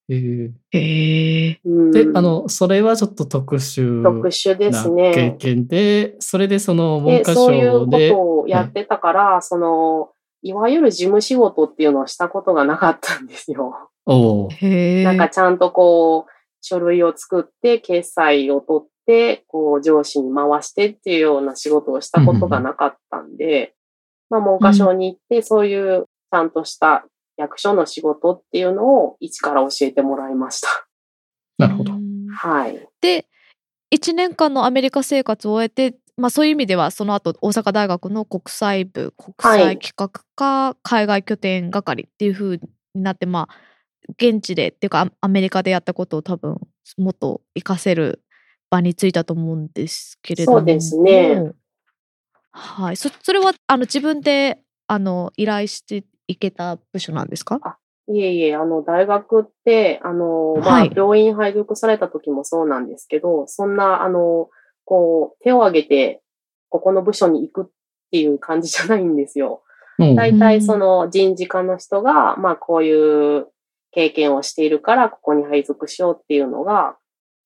B: え
C: え。
A: うん、
B: で、あの、それはちょっと特殊
A: 特殊です
B: な経
A: ね。
B: 験で、それでその文
A: で、
B: 科
A: そういうこ
B: 省で、
A: とをやってたから、その、いわゆる事務仕事っていうのをしたことがなかったんですよ。
B: おー
C: へえ。
A: なんかちゃんとこう、書類を作って、決済を取って、こう、上司に回してっていうような仕事をしたことがなかったんで、まあ、文科省に行って、そういうちゃんとした役所の仕事っていうのを一から教えてもらいました。
B: なるほど
C: う。ん
A: はい。
C: で、1年間のアメリカ生活を終えて、まあそういう意味では、その後、大阪大学の国際部、国際企画課、海外拠点係っていう風になって、まあ、現地で、っていうか、アアメリカでやったことを多分、もっと活かせる場についたと思うんですけれども。
A: そうですね。
C: はい。そ、それは、あの、自分で、あの、依頼していけた部署なんですか？
A: いえいえ、あの、大学って、あの、まあ
C: はい、
A: 病院配属された時もそうなんですけど、そんな、あの、こう、手を挙げて、ここの部署に行くっていう感じじゃないんですよ。
B: うん。
A: 大体その人事課の人が、まあこういう経験をしているからここに配属しようっていうのが、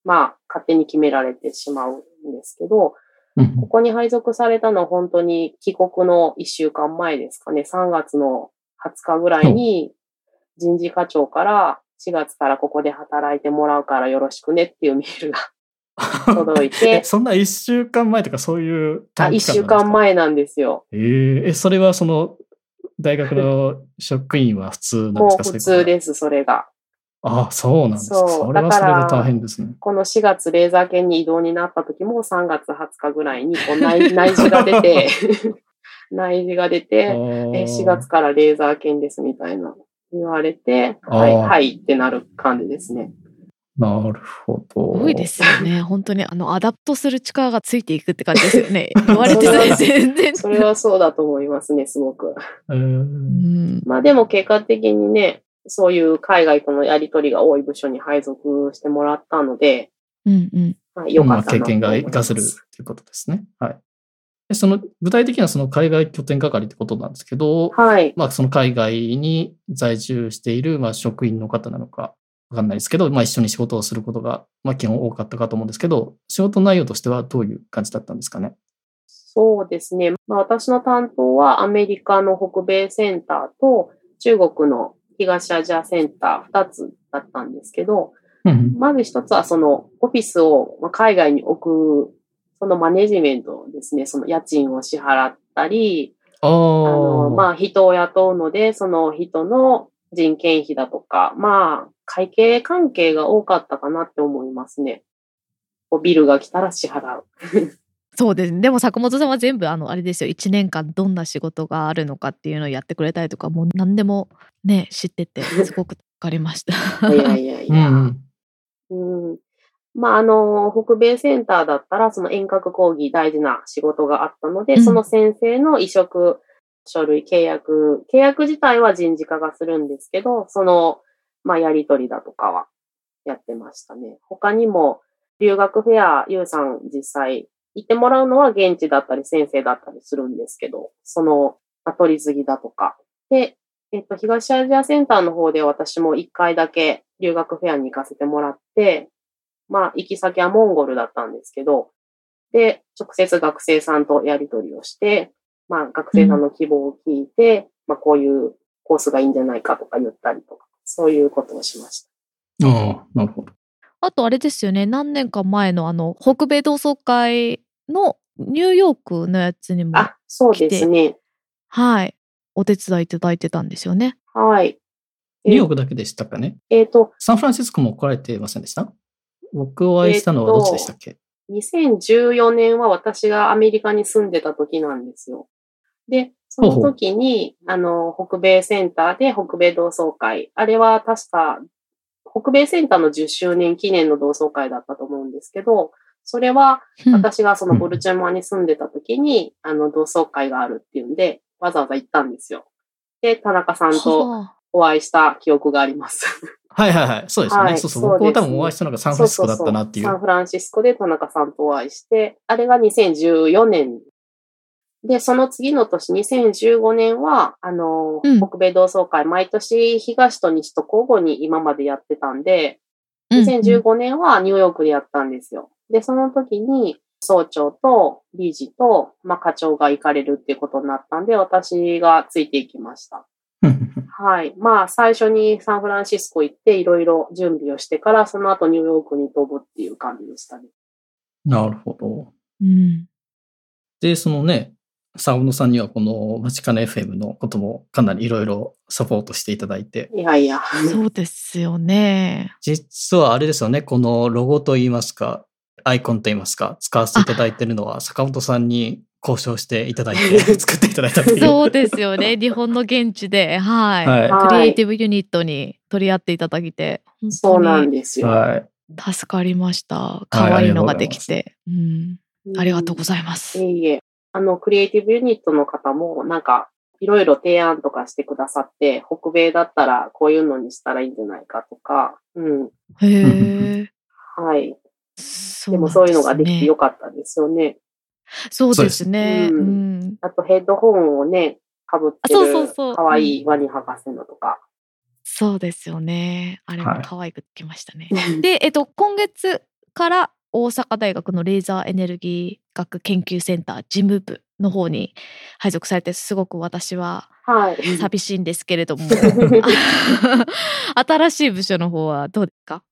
A: まあ勝手に決められてしまうんですけど、
B: うん。
A: ここに配属されたのは本当に帰国の1週間前ですかね、3月の20日ぐらいに人事課長から4月からここで働いてもらうからよろしくねっていうメールが <laughs> 届いて
B: え、そんな一週間前とかそういう
A: あ、1
B: 短期間なんですか？
A: 週間。前なんですよ。
B: えーえ、それはその、大学の職員は普通なんですか？
A: もう普通です、それが。
B: ああ、そうなんですか。
A: そ
B: れはそれで大変ですね。
A: この4月レーザー犬に移動になった時も3月20日ぐらいにこう内内示が出て、<laughs> 内示が出て、え4月からレーザー犬ですみたいな言われて、はい、はいってなる感じですね。
B: なるほど。
C: すごいですよね。本当に、あの、 adapt する力がついていくって感じですよね。<laughs> 言われてたら全然。
A: それはそうだと思いますね、すごく。
B: う
C: んん。
A: まあでも結果的にね、そういう海外とのやりとりが多い部署に配属してもらったので、
C: うんうん。
A: まあ、よか
B: まあ、
A: ったなと思います。
B: 経験が活かせるということですね。はい。でその具体的にはその海外拠点係ってことなんですけど、
A: はい。
B: まあ、その海外に在住している、まあ、職員の方なのかわかんないですけど、まあ、一緒に仕事をすることが、まあ、基本多かったかと思うんですけど、仕事内容としてはどういう感じだったんですかね？
A: そうですね。まあ、私の担当はアメリカの北米センターと中国の東アジアセンター2つだったんですけど、
B: うん
A: まず一つはそのオフィスをまあ海外に置く、そのマネジメントですね。その家賃を支払ったり、
B: あ
A: の、まあ人を雇うので、その人の人件費だとか、まあ会計関係が多かったかなって思いますね。こうビルが来たら支払う。<laughs>
C: そうですね。でも坂本さんは全部、あの、あれですよ。1年間どんな仕事があるのかっていうのをやってくれたりとか、もう何でもね、知ってて、<laughs> すごくわかりました。
A: いやいやい
B: うん
A: や。<laughs>
B: うん。
A: うんまあ、あの、北米センターだったら、その遠隔講義大事な仕事があったので、
C: うん
A: その先生の移植書類、契約、契約自体は人事化がするんですけど、その、まあ、やりとりだとかはやってましたね。他にも、留学フェア、ゆうさん実際行ってもらうのは現地だったり先生だったりするんですけど、その、まあ取り継ぎだとか。で、えっと、東アジアセンターの方で私も一回だけ留学フェアに行かせてもらって、まあ、行き先はモンゴルだったんですけど、で、直接学生さんとやり取りをして、まあ、学生さんの希望を聞いて、まあ、こういうコースがいいんじゃないかとか言ったりとか、そういうことをしました。
B: ああ、なるほど。
C: あとあれですよね。何年か前のあの、北米同窓会のニューヨークのやつにも、
A: あ、そうですね。
C: はい、お手伝いいただいてたんですよね。
A: はい。
B: ニューヨークだけでしたかね？
A: えっ、と、
B: サンフランシスコも来られてませんでした？僕お会いしたのはどっちでしたっけ、
A: 2014年は私がアメリカに住んでた時なんですよ。で、その時に、あの、北米センターで北米同窓会。あれは確か、北米センターの10周年記念の同窓会だったと思うんですけど、それは
C: うん
A: 私がそのボルチェモアに住んでた時に、あの、同窓会があるっていうんで、わざわざ行ったんですよ。で、田中さんと
C: はあ
A: お会いした記憶があります。
B: はいはいはい。そうですよね。
A: はい
B: そうそう。僕も多分お会いしたのがサンフランシスコだったなっていう。
A: そうそうそうサンフランシスコで田中さんとお会いして、あれが2014年。で、その次の年、2015年は、あの、
C: うん
A: 北米同窓会、毎年東と西と交互に今までやってたんで、
C: うんうん
A: 2015年はニューヨークでやったんですよ。で、その時に、総長と理事と、まあ、課長が行かれるっていうことになったんで、私がついていきました。はい。まあ、最初にサンフランシスコ行って、いろいろ準備をしてから、その後ニューヨークに飛ぶっていう感じでしたね。
B: なるほど。
C: うん
B: で、そのね、サウンドさんにはこのマチカネ FM のこともかなりいろいろサポートしていただいて、
A: いやいや。
C: そうですよね。
B: 実はあれですよね、このロゴといいますか、アイコンといいますか、使わせていただいているのは坂本さんに交渉していただいて作っていただいたという。
C: そうですよね。<laughs> 日本の現地で、はい。
B: はい
C: クリエイティブユニットに取り合っていただいて、本
A: そうなんですよ。
B: はい。
C: 助かりました。可愛いのができて。うん、ありがとうございます。
A: いえいえ。あの、クリエイティブユニットの方も、なんか、いろいろ提案とかしてくださって、北米だったらこういうのにしたらいいんじゃないかとか、うん。
C: へえ。<laughs>
A: はい。
C: そ
A: でもそういうのができてよ
C: かっ
A: かったですよね。
C: た。そうですね。
A: そう
C: ん。
A: あとヘッドホンをね、被って
C: あそうそうそう
A: る可愛いワニ博士のとか。
C: そうですよね。あれも可愛くできましたね。
A: で、<laughs>
C: で、えっと、今月から大阪大学のレーザーエネルギー学研究センター事務部の方に配属されて、すごく私は
A: はい。
C: 寂しいんですけれども、<laughs> 新しい部署の方はどうですか？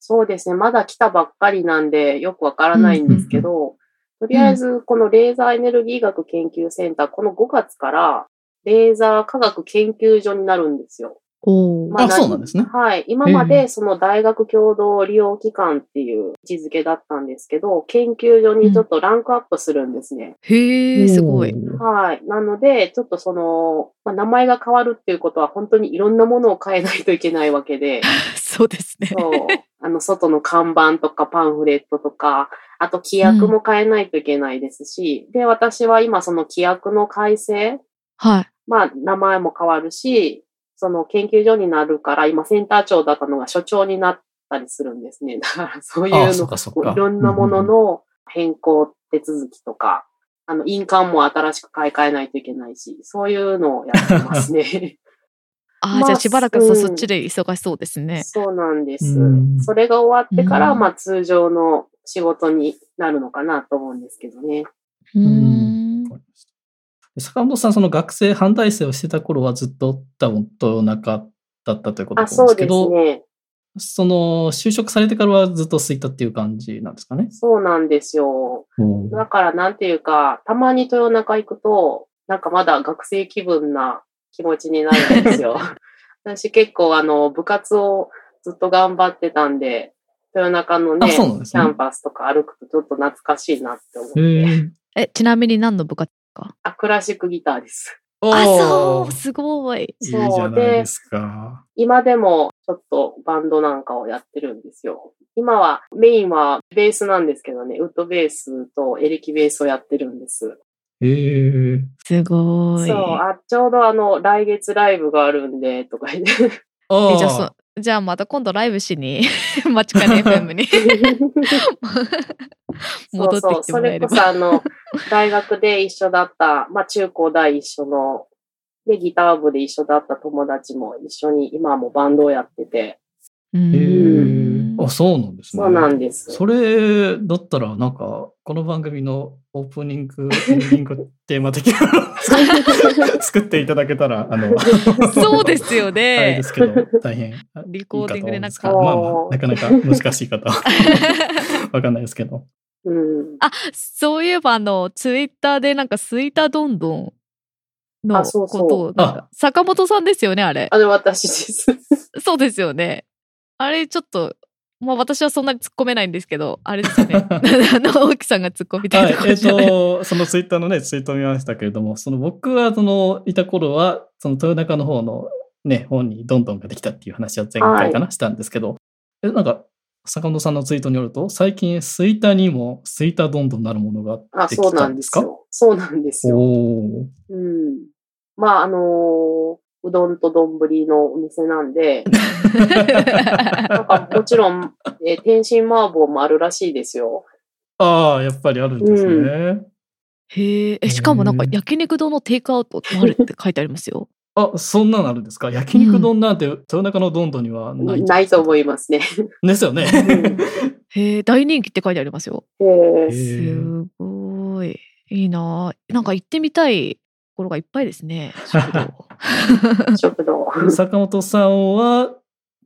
A: そうですね。まだ来たばっかりなんでよくわからないんですけど、とりあえずこのレーザーエネルギー学研究センター、この5月からレーザー科学研究所になるんですよ。
C: おー
A: まあ
B: あ、そうなんですね。
A: はい。今までその大学共同利用機関っていう位置づけだったんですけど、研究所にちょっとランクアップするんですね。
C: へえ、すごい。
A: はい。なので、ちょっとその、まあ、名前が変わるっていうことは本当にいろんなものを変えないといけないわけで、<laughs>
C: そうですね。
A: そう。あの、外の看板とかパンフレットとか、あと規約も変えないといけないですし、で、私は今その規約の改正、
C: はい。
A: まあ、名前も変わるし、その研究所になるから、今センター長だったのが所長になったりするんですね。<laughs> だからそういう
B: あ、
A: の。いろんなものの変更手続きとか、あの、印鑑も新しく買い替えないといけないし、そういうのをやってますね。<laughs>
C: あ
A: あ
C: じゃあしばらく
A: うん
C: そそっちで忙しそうですね。
A: そうなんです
B: うん。
A: それが終わってから、
C: うん
A: まあ通常の仕事になるのかなと思うんですけどね。
C: うーん。
B: 坂本さん、その学生反対生をしてた頃はずっと多分豊中だったということ
A: あ、
B: なん
A: です
B: けど、
A: ね。
B: その就職されてからはずっと吸いたっていう感じなんですかね？
A: そうなんですよ。だからなんていうか、たまに豊中行くと、なんかまだ学生気分な気持ちになるんですよ。<laughs> 私結構あの、部活をずっと頑張ってたんで、豊中のね、
B: ね
A: キャンパスとか歩くとちょっと懐かしいなって思っ
B: へ
A: て。
B: ー
C: え、ちなみに何の部活か？
A: あ、クラシックギターです。
C: あ、そう、すごい。
B: いいじゃないですか。
A: 今でもちょっとバンドなんかをやってるんですよ。今はメインはベースなんですけどね、ウッドベースとエレキベースをやってるんです。
B: へえ。
C: すごい。
A: そう、あ、ちょうどあの、来月ライブがあるんで、とか言って。
B: あ
C: えじゃあそ、じゃあまた今度ライブしに、マチカネ FM に <laughs> 戻ってきてもらえれば。
A: そうそう。それこそあの、大学で一緒だった、まあ中高大一緒の、で、ギター部で一緒だった友達も一緒に今もバンドをやってて、
C: う
B: へ
C: ん
B: え。あ、そうなんですね。
A: そうなんです。
B: それだったら、なんか、この番組のオープニング、エンディングテーマ的なの <laughs> 作っていただけたら、あの、
C: そうですよ
B: あれ
C: ね
B: で。すけど、大変。
C: リコーディングでなんか
B: まあまあ、なかなか難しい方は <laughs> わかんないですけど。
A: うん。
C: あ、そういえばあの、ツイッターでなんかスイタどんどんの
A: あそうそう
C: ことを、なんか、坂本さんですよね、あれ。
A: あれ私です。
C: そうですよね。あれちょっと、まあ私はそんなに突っ込めないんですけど、あれですよね。<laughs> あの、大木さんが突っ込みた
B: はいい
C: とこ、
B: えっ、
C: ろじゃない。
B: と、そのツイッターのね、ツイートを見ましたけれども、その僕はその、いた頃は、その豊中の方のね、本にどんどんができたっていう話は前回かな、したんですけど、え、なんか、坂本さんのツイートによると、最近、スイタにもスイタどんどんなるものが
A: あ、
B: でき
A: そうなん
B: たんですか？
A: ですよ。そうなんですよ。うん。まあ、あのーうどんと丼のお店なんで、なんかもちろん、えー天津麻婆もあるらしいですよ。
B: ああ、やっぱりあるんですね。
C: へえ、えしかもなんか焼肉丼のテイクアウトもあるって書いてありますよ。
B: あ、そんなのあるんですか？焼肉丼なんて、豊中のどんどんにはない。
A: ないと思いますね。
B: ですよね。
C: へえ、大人気って書いてありますよ。
A: へ
B: へ
A: ー
B: ー
C: すごい。いいなあなんか行ってみたいところがいっぱいですね。<laughs> 食堂。
B: 坂本さんは、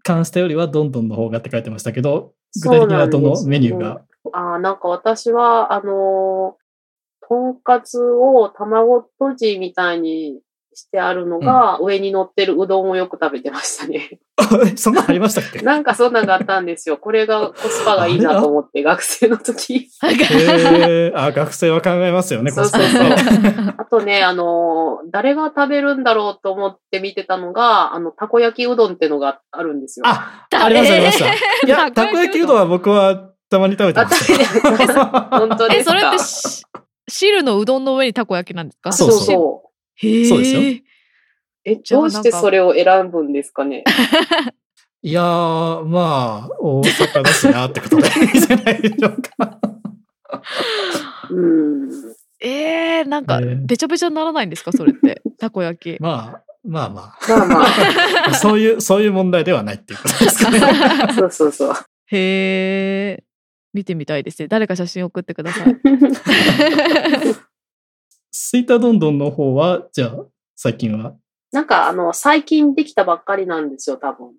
B: 関したよりはどんどんの方がって書いてましたけど、具体的にはどのメニューが？
A: あーなんか私は、あのーとんかつを卵とじみたいにしてあるのが、上に乗ってるうどんをよく食べてましたね。
B: え <laughs> そんなのありましたっけ？
A: なんかそんなんがあったんですよ。これがコスパがいいなと思って、学生の時。
B: へえあ、学生は考えますよね、コスパ
A: そう
B: と
A: そう。あとね、あのー誰が食べるんだろうと思って見てたのが、あの、たこ焼きうどんってのがあるんですよ。
B: あ、ありました、ありました。<laughs> いや、たこ焼きうどんは僕はたまに食べてましたよ。
A: 本当で
C: え、
A: すか？
C: それってし汁のうどんの上にたこ焼きなんですか？
B: そうそう
A: そ
C: へえ。
B: そうですよ
A: え、どうしてそれを選ぶんですかね？<laughs>
B: いやー、まあ、大阪だしなってことでいいじゃないでしょうか。<laughs>
A: うん。
C: えー、なんか、
B: ね
C: べちゃべちゃにならないんですか？それって。たこ焼き。<laughs>
B: まあ、まあま
A: まあま
B: あ、そういう、そういう問題ではないっていうことですかね。
A: あ、そうそうそう。
C: へえ。見てみたいですね。誰か写真送ってください。
B: スイタどんどんの方は、じゃあ、最近は？
A: なんか、あの、最近できたばっかりなんですよ、多分。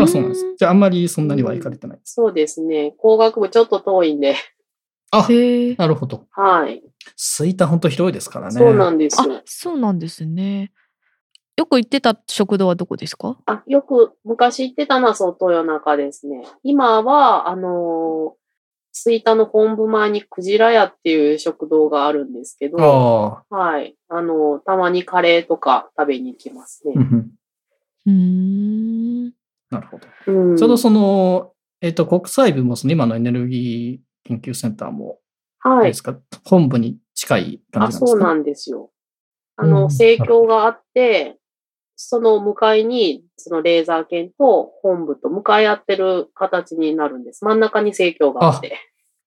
B: あ、そうなんです。じゃあ、あんまりそんなには行かれてないです。
A: そうですね。工学部ちょっと遠いんで。
B: あ。なるほど。
A: はい。
B: スイタほんと広いですからね。
A: そうなんです
C: あ
A: よ。、
C: そうなんですね。よく行ってた食堂はどこですか？
A: あ、よく昔行ってたのはそう、豊中ですね。今は、あのー、吹田の本部前にクジラ屋っていう食堂があるんですけど、
B: ああ。
A: はい。あのー、たまにカレーとか食べに行きますね。
B: うん。なるほど。
A: うん
B: ちょうどその、えっ、と、国際部もその今のエネルギー研究センターも、あ
A: はい
B: れで。すか、本部に近い感
A: あ、
B: じなんですか？
A: そうなんですよ。あ
B: うん
A: の、生協があって、その向かいに、そのレーザー犬と本部と向かい合ってる形になるんです。真ん中に生協があって。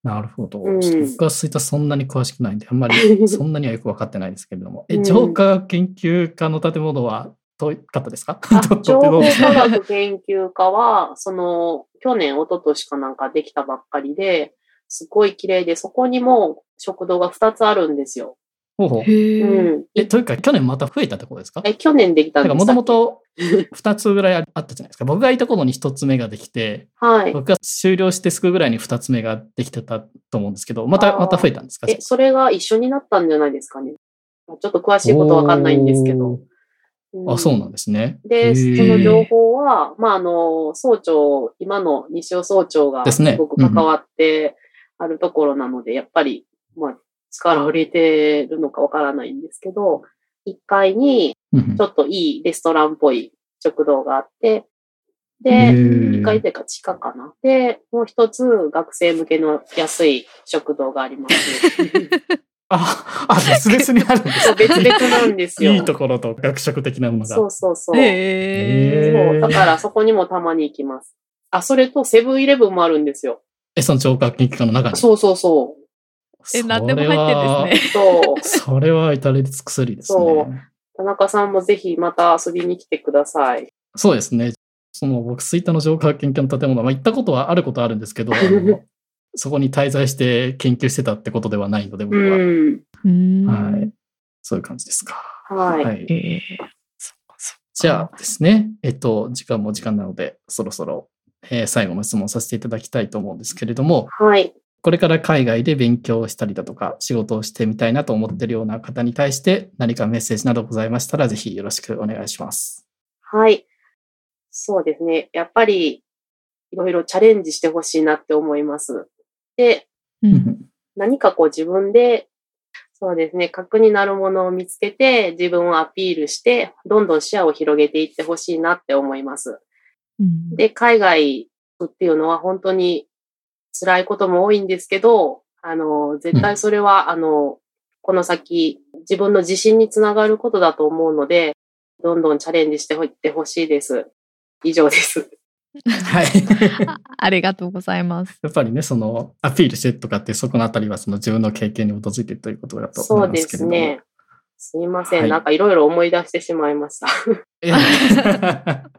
B: なるほど。僕はスイタそんなに詳しくないんで、あんまりそんなにはよく分かってないですけれども。え、
A: うん
B: 浄化学研究家の建物は遠かったですか？
A: あ <laughs>
B: ど
A: 情報
B: どうですか？
A: 科学研究科は、その、去年、一昨年かなんかできたばっかりで、すごい綺麗で、そこにも食堂が2つあるんですよ。
B: ほうほう。
A: うん。
B: え、というか、去年また増えたってことですか？
A: え、去年できた
B: なんんか
A: です
B: もともと2つぐらいあったじゃないですか。僕がいた頃に1つ目ができて、
A: はい。
B: 僕が終了してすぐぐらいに2つ目ができてたと思うんですけど、また、また増えたんですか？
A: え、それが一緒になったんじゃないですかね。ちょっと詳しいことわかんないんですけど。
B: おーあ、そうなんですね。
A: で、その情報は、まあ、あの、総長、今の西尾総長が
B: です
A: ごく関わってあるところなので、やっぱり、まあ、力を入れてるのかわからないんですけど、1階に
B: うん
A: ちょっといいレストランっぽい食堂があって、
B: へ
A: で、
B: ー
A: 1階というか地下かな。で、もう一つ学生向けの安い食堂があります。<laughs>
B: あ、あ、別々にあるんです
A: そう別々なんですよ。
B: いいところと学食的なものが。
A: そうそうそう。そう、だからそこにもたまに行きます。あ、それとセブンイレブンもあるんですよ。
B: え、その聴覚研究家の中に？
A: そうそうそ
C: え、何でも入ってるんですね。
A: う。そう。<laughs>
B: それは至れり尽くすりです
A: そう
B: ね。
A: 田中さんもぜひまた遊びに来てください。
B: そうですね。その僕、吹田の浄化学研究の建物、まあ、行ったことはあることはあるんですけど、<laughs> そこに滞在して研究してたってことではないので、僕は。はい。そういう感じですか。
A: はい。
B: はい。
C: ええ。そっかそっか
B: じゃあですね、えっと、時間も時間なので、そろそろ、えー最後の質問させていただきたいと思うんですけれども、
A: はい。
B: これから海外で勉強したりだとか、仕事をしてみたいなと思っているような方に対して、何かメッセージなどございましたら、ぜひよろしくお願いします。
A: はい。そうですね。やっぱり、いろいろチャレンジしてほしいなって思います。で、
C: うん。
A: 何かこう自分で、そうですね、核になるものを見つけて、自分をアピールして、どんどん視野を広げていってほしいなって思います。
C: うん
A: で、海外っていうのは本当に辛いことも多いんですけど、あの、絶対それは、あの、この先、自分の自信につながることだと思うので、どんどんチャレンジしていってほしいです。以上です。
B: はい。
C: あありがとうございます。
B: やっぱりね、その、アピールしてとかって、そこのあたりは、その自分の経験に基づいてということだと
A: そうで
B: 思いますけれども。
A: すね。すいません。
B: はい
A: なんかいろいろ思い出してしまいました。
B: いや。<laughs>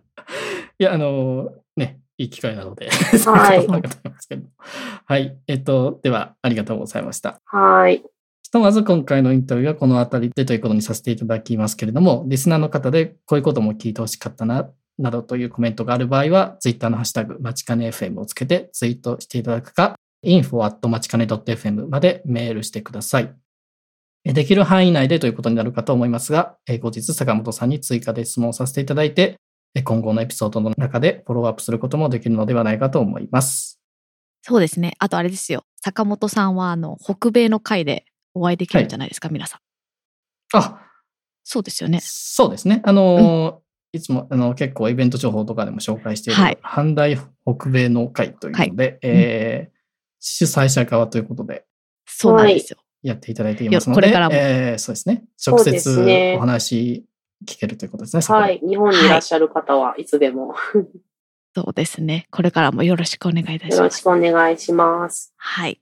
B: いや、あの、ね、いい機会なので、
A: はい。
B: はい。えっと、では、ありがとうございました。
A: はい。
B: ひとまず今回のインタビューはこのあたりでということにさせていただきますけれども、リスナーの方でこういうことも聞いてほしかったな、などというコメントがある場合は、ツイッターのハッシュタグ、まちかね FM をつけてツイートしていただくか、info at まちかね .fm までメールしてください。えできる範囲内でということになるかと思いますが、え後日坂本さんに追加で質問させていただいて、え今後のエピソードの中でフォローアップすることもできるのではないかと思います。
C: そうですね。あとあれですよ。坂本さんは、あの、北米の会でお会いできるんじゃないですか、皆さん。
B: あ、
C: そうですよね。
B: そうですね。あのーいつもあの結構イベント情報とかでも紹介している、
C: はい
B: 阪大北米の会というので、えー主催者側ということで
C: そうなんですよ。
B: やっていただいていますので、
C: よこれからも
B: えーそうですね。直接
A: ね
B: お話聞けるということですね。
A: はい。日本にいらっしゃる方はいつでも
C: そうですね。これからもよろしくお願いいたします。
A: よろしくお願いします。
C: はい。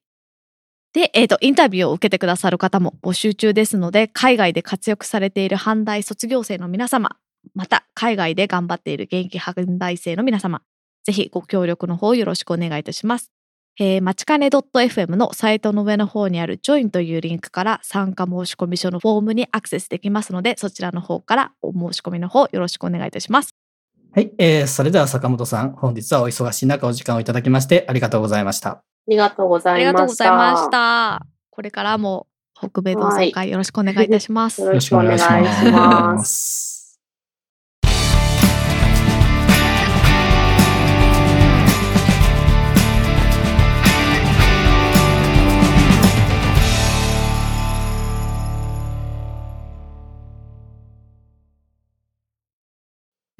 C: で、えっ、と、インタビューを受けてくださる方も募集中ですので、海外で活躍されている阪大卒業生の皆様、また、海外で頑張っている現役阪大生の皆様、ぜひご協力の方よろしくお願いいたします。えー、まちかね .fm のサイトの上の方にある Join というリンクから参加申し込み書のフォームにアクセスできますので、そちらの方からお申し込みの方よろしくお願いいたします。
B: はい、えーそれでは坂本さん、本日はお忙しい中お時間をいただきましてありがとうございました。
A: ありがとうござ
C: あり
A: いました。
C: がとうございました。これからも北米同窓会よろしくお願いいたします。
A: よろしくお願いします。
B: す。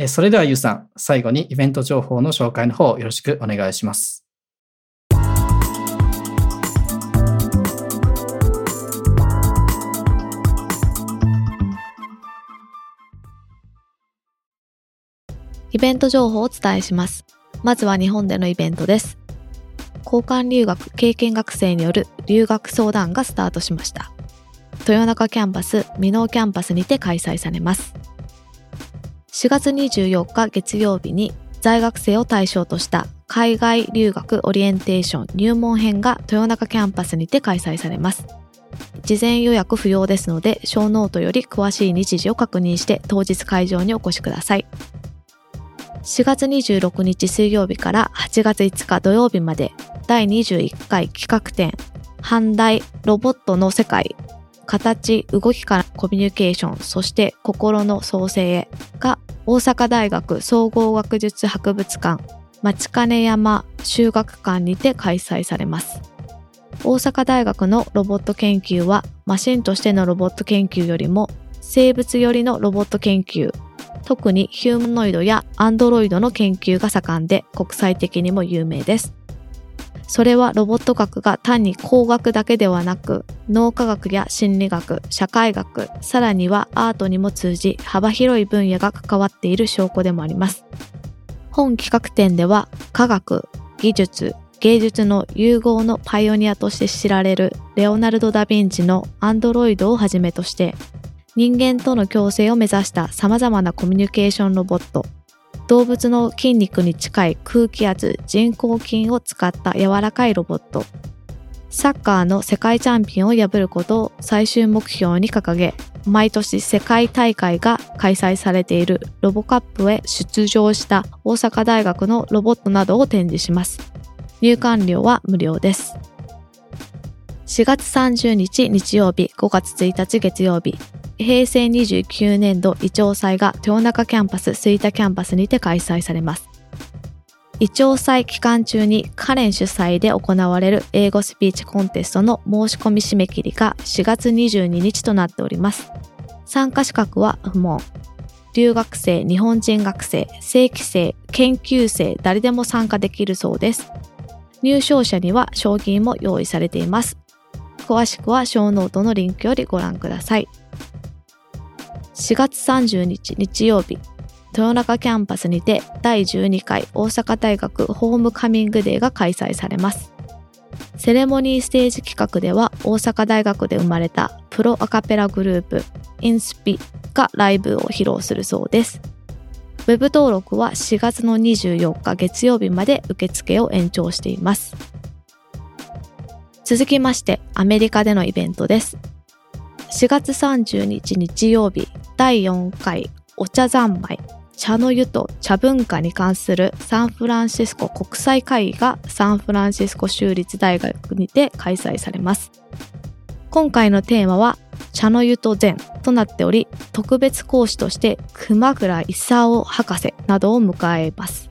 B: それではゆうさん、最後にイベント情報の紹介の方よろしくお願いします。
C: イベント情報をお伝えします。まずは日本でのイベントです。交換留学経験学生による留学相談がスタートしました。豊中キャンパス、箕面キャンパスにて開催されます。4月24日月曜日に在学生を対象とした海外留学オリエンテーション入門編が豊中キャンパスにて開催されます。事前予約不要ですので、ショーノートより詳しい日時を確認して当日会場にお越しください。4月26日水曜日から8月5日土曜日まで第21回企画展阪大ロボットの世界形動きからコミュニケーションそして心の創生へが大阪大学総合学術博物館町金山修学館にて開催されます大阪大学のロボット研究はマシンとしてのロボット研究よりも生物寄りのロボット研究特にヒューマノイドやアンドロイドの研究が盛んで国際的にも有名です。それはロボット学が単に工学だけではなく脳科学や心理学、社会学、さらにはアートにも通じ幅広い分野が関わっている証拠でもあります。本企画展では科学、技術、芸術の融合のパイオニアとして知られるレオナルド・ダ・ヴィンチのアンドロイドをはじめとして人間との共生を目指した様々なコミュニケーションロボット、動物の筋肉に近い空気圧、人工筋を使った柔らかいロボット、サッカーの世界チャンピオンを破ることを最終目標に掲げ、毎年世界大会が開催されているロボカップへ出場した大阪大学のロボットなどを展示します。入館料は無料です。4月30日日曜日、5月1日月曜日、平成29年度イチョウ祭が豊中キャンパス、吹田キャンパスにて開催されます。イチョウ祭期間中にカレン主催で行われる英語スピーチコンテストの申し込み締め切りが4月22日となっております。参加資格は不問。留学生、日本人学生、正規生、研究生、誰でも参加できるそうです。入賞者には賞金も用意されています。詳しくはショーノートのリンクよりご覧ください。4月30日日曜日、豊中キャンパスにて第12回大阪大学ホームカミングデーが開催されます。セレモニーステージ企画では大阪大学で生まれたプロアカペラグループインスピがライブを披露するそうです。ウェブ登録は4月の24日月曜日まで受付を延長しています。続きましてアメリカでのイベントです。4月30日日曜日第4回お茶三昧茶の湯と茶文化に関するサンフランシスコ国際会議がサンフランシスコ州立大学にて開催されます。今回のテーマは茶の湯と禅となっており、特別講師として熊倉勲博士などを迎えます。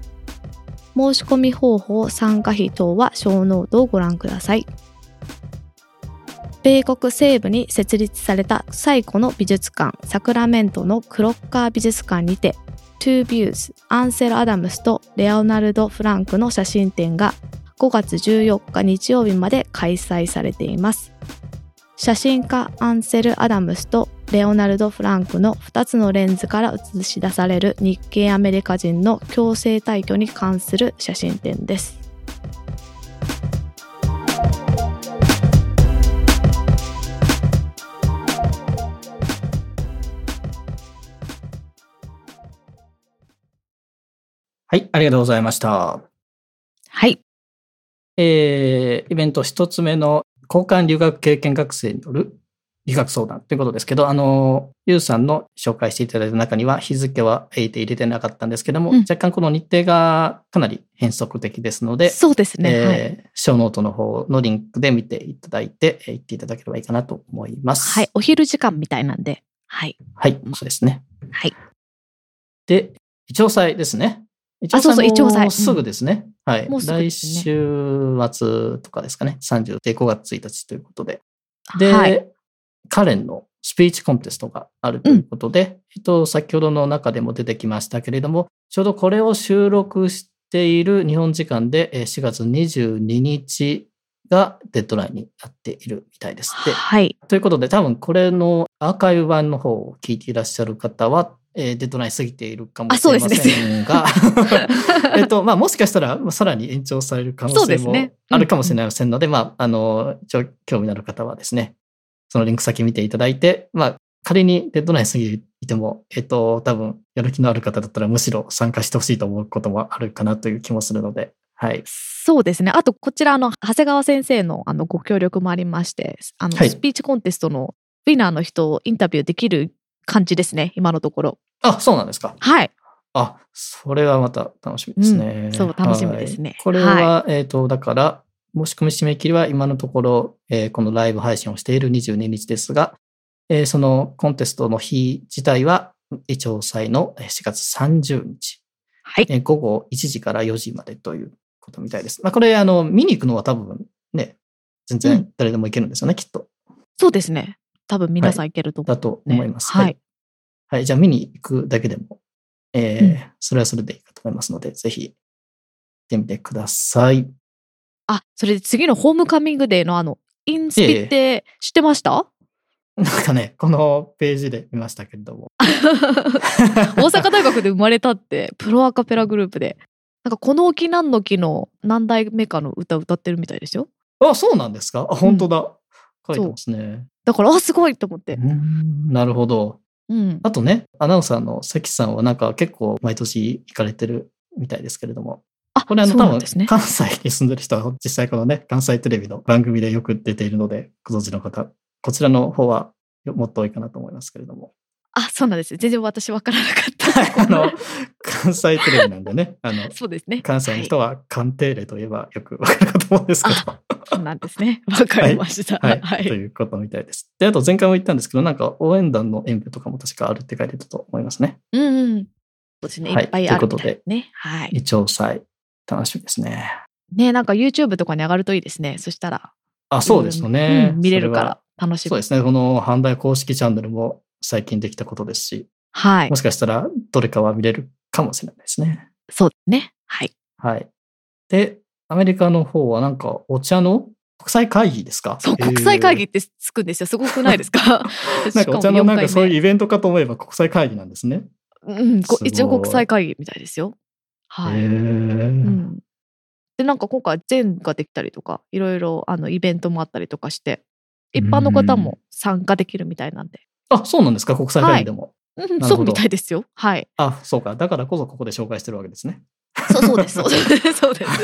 C: 申し込み方法、参加費等はショーノートをご覧ください。米国西部に設立された最古の美術館サクラメントのクロッカー美術館にて Two Views アンセル・アダムスとレオナルド・フランクの写真展が5月14日日曜日まで開催されています。写真家アンセル・アダムスとレオナルド・フランクの2つのレンズから映し出される日系アメリカ人の強制退去に関する写真展です。
B: はい、ありがとうございました。
C: はい
B: えー、イベント一つ目の交換留学経験学生による留学相談ということですけど、あの、ゆうさんの紹介していただいた中には日付は入れてなかったんですけども、
C: うん
B: 若干この日程がかなり変則的ですので、
C: そうですね、はい
B: えーショーノートの方のリンクで見ていただいて、えー行っていただければいいかなと思います。
C: はい。お昼時間みたいなんで。はい。
B: はい、そうですね。
C: はい。
B: で、イチョウ祭ですね。イ
C: あそうそう
B: も
C: イチョウ祭うん
B: すぐですね。はい。
C: もうすぐで
B: 来週末とかですかね。30で5月1日ということで。で、
C: はい。
B: カレンのスピーチコンテストがあるということで、えっと、先ほどの中でも出てきましたけれども、ちょうどこれを収録している日本時間でえー4月22日がデッドラインになっているみたいです。で、
C: はい。
B: ということで、多分これのアーカイブ版の方を聞いていらっしゃる方は、えーデッドライン過ぎているかもしれませんが、<laughs> えっと、まあ、もしかしたら、まあさらに延長される可能性もあるかもしれませんので、まあ、あの、一応興味のある方はですね、そのリンク先見ていただいて、まあ、仮にデッドライン過ぎても、えっと、多分、やる気のある方だったらむしろ参加してほしいと思うこともあるかなという気もするので、はい。
C: そうですね。あと、こちら、あの、長谷川先生の、あの、ご協力もありまして、あの、
B: はい
C: スピーチコンテストのウィナーの人をインタビューできる感じですね、今のところ。
B: あ、そうなんですか。
C: はい。
B: あ、それはまた楽しみですね。
C: うんそう楽しみですね
B: はいこれは、えっ、と、だから、申し込み締め切りは今のところ、えーこのライブ配信をしている22日ですが、えーそのコンテストの日自体は、一応祭のえー4月30日、
C: はい。
B: えー午後1時から4時までということみたいです。まあ、これ、あの、見に行くのは多分ね、全
C: う
B: 然誰でも行けるんですよね、きっと。
C: そうですね。多分皆さんいけると思う、
B: だと思います。
C: はい。
B: はい。じゃあ見に行くだけでも、えー
C: うん
B: それはそれでいいかと思いますので、ぜひ、行ってみてください。
C: あ、それで次のホームカミングデーのあの、インスピって知ってました、<laughs>
B: なんかね、このページで見ましたけれども。<laughs>
C: 大阪大学で生まれたって、プロアカペラグループで。なんか、この沖何の木の何代目かの歌歌ってるみたいですよ。
B: あ、そうなんですか？あ、本当だ。書いてますね。
C: だから、あ、すごいと思って
B: う。んなるほど。
C: うん。
B: あとね、アナウンサーの関さんはなんか結構毎年行かれてるみたいですけれども。
C: あ、
B: これあの多分。関西に住んでる人は実際このね、関西テレビの番組でよく出ているので、ご存知の方、こちらの方はもっと多いかなと思いますけれども。
C: あ、そうなんです。全然私分からなかっ
B: あ
C: た。
B: の、関西テレビなんでね、あの、
C: そうですね。
B: 関西の人は鑑定例といえばよくわかるかと思うんですけど。
C: そうなんですね。<laughs> わかりました。
B: は。
C: はいい。
B: ということみたいです。で、あと前回も言ったんですけど、なんか応援団の演舞とかも確かあるって書いてたと思いますね。
C: うんうん。そうですね。い
B: はい
C: っぱいあるみた
B: という
C: いね。はい。
B: 一応祭、楽しみですね。
C: ねなんか YouTube とかに上がるといいですね。そしたら。
B: あ、そうですよね。
C: うん見れるから楽しみ。
B: そうですね。この阪大公式チャンネルも最近できたことですし、
C: はい
B: も。しかしたらどれかは見れるかもしれないですね。
C: そうですね。はい。
B: はい。で、アメリカの方はなんかお茶の国際会議ですか？
C: そう、国際会議ってつくんですよ。すごくないですか？<laughs>
B: なんかお茶のなんかそういう
C: う。
B: イベントかと思えば国際会議なんですね。
C: うん、一応国際会議みたいですよ。はい。うん。で、なんか今回全ができたりとか、いろいろあのイベントもあったりとかして、一般の方も参加できるみたいなんで。
B: あ、そうなんですか？国際会議でも。
C: うん、
B: ほど
C: そうみたいですよ。はい。
B: あ、そうか。だからこそここで紹介してるわけですね。
C: そうそうです。<laughs> そうです。そうです。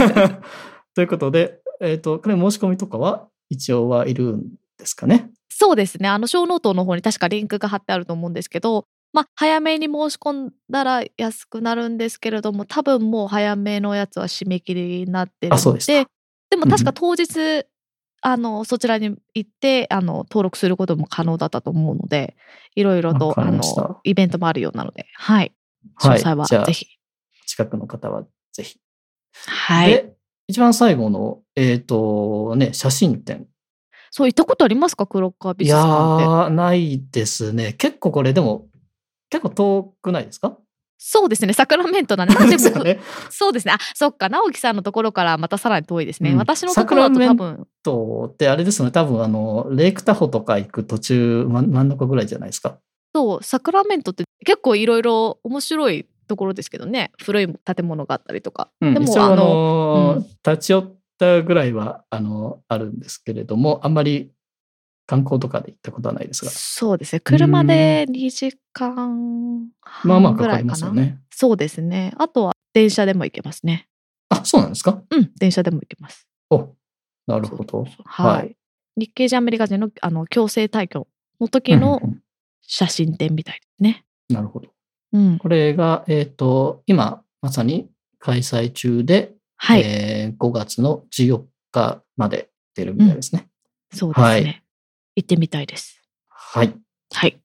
B: ということで、えっ、と、これ申し込みとかは一応はいるんですかね？
C: そうですね。あの、ショーノートの方に確かリンクが貼ってあると思うんですけど、まあ、早めに申し込んだら安くなるんですけれども、多分もう早めのやつは締め切りになってるので、
B: で
C: も確か当日、あの、そちらに行って、あの、登録することも可能だったと思うので、いろいろと、あの、イベントもあるようなので、はい。詳
B: はい。
C: 細はぜ、ひ。
B: 近くの方はぜひ。
C: はい。
B: で、一番最後の、えっ、と、ね、写真展。
C: そう、行ったことありますか？黒川美
B: いや
C: 術館って。
B: ー、ないですね。結構これでも、結構遠くないですか？
C: そうですね。サクラメントなんで。ま <laughs> あでも
B: ね。
C: そうですね。あ、そっか。直樹さんのところからまたさらに遠いですね。
B: うん
C: 私のところだと多分、
B: と、で、あれですよね。多分、あの、レイクタホとか行く途中、ま真ん中ぐらいじゃないですか。
C: そう、サクラメントって結構いろいろ面白いところですけどね。古い建物があったりとか。
B: うん、
C: でも
B: あ
C: あ
B: の、
C: うん
B: 立ち寄ったぐらいは、あの、あるんですけれども、あんまり観光とかで行ったことはないですが。
C: そうですね。車で2時間
B: まあまあかかり
C: 半ぐらいかな。
B: ますよね。
C: そうですね。あとは電車でも行けますね。
B: あ、そうなんですか？
C: うん、電車でも行けます。
B: お、なるほど。
C: はい。
B: はい
C: 日系人アメリカ人のあの強制退去の時の写真展みたいですね。
B: なるほど。
C: うん。
B: これが、えっ、と、今、まさに開催中で、
C: はい。
B: えー5月の14日まで出るみたいですね。
C: そうですね。
B: はい
C: 行ってみたいです。
B: はい。
C: はい。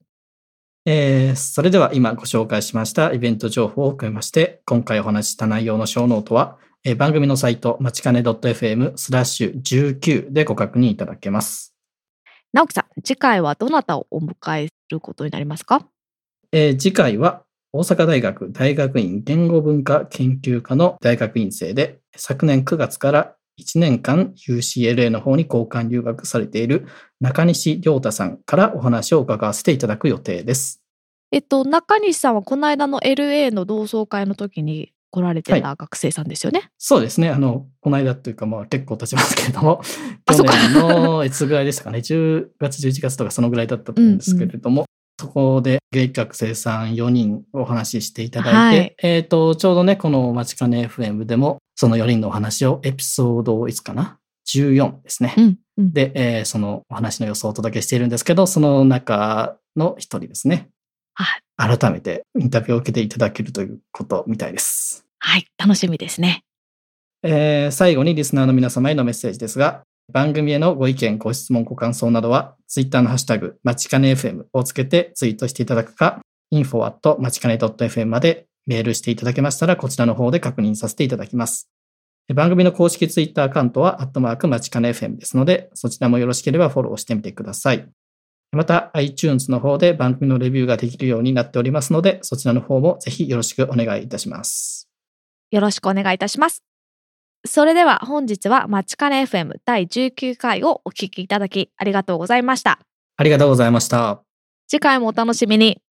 B: えーそれでは今ご紹介しましたイベント情報を含めまして、今回お話しした内容の小ノートは、えー番組のサイト、まちかね .fm スラッシュ19でご確認いただけます。
C: 直樹さん、次回はどなたをお迎えすることになりますか？
B: えー次回は大阪大学大学院言語文化研究科の大学院生で、昨年9月から1年間 UCLA の方に交換留学されている中西亮太さんからお話を伺わせていただく予定です。
C: えっと、中西さんはこの間の LA の同窓会の時に来られてた
B: は
C: 学生さんですよね？
B: そうですね。あの、この間というか、まあ結構経ちますけれども、<laughs>
C: あ
B: 去年のいつぐらいでしたかね、10月、11月とかそのぐらいだったと思うんですけれども、そこで現役学生さん4人お話ししていただいて、
C: はい
B: えっ、と、ちょうどね、このマチカネ FM でも、その4人のお話をエピソードいつかな ?14 ですね。
C: うん、うん。
B: で、えーそのお話の予想をお届けしているんですけど、その中の一人ですね。
C: はい。
B: 改めてインタビューを受けていただけるということみたいです。
C: はい、楽しみですね。
B: えー最後にリスナーの皆様へのメッセージですが、番組へのご意見、ご質問、ご感想などは、ツイッターのハッシュタグ、まちかね FM をつけてツイートしていただくか、info at まちかね .fm までメールしていただけましたら、こちらの方で確認させていただきます。番組の公式ツイッターアカウントは、アットマークまちかね FM ですので、そちらもよろしければフォローしてみてください。また、iTunes の方で番組のレビューができるようになっておりますので、そちらの方もぜひよろしくお願いいたします。
C: よろしくお願いいたします。それでは本日はマチカネ FM 第19回をお聞きいただきありがとうございました。
B: ありがとうございました。
C: 次回もお楽しみに。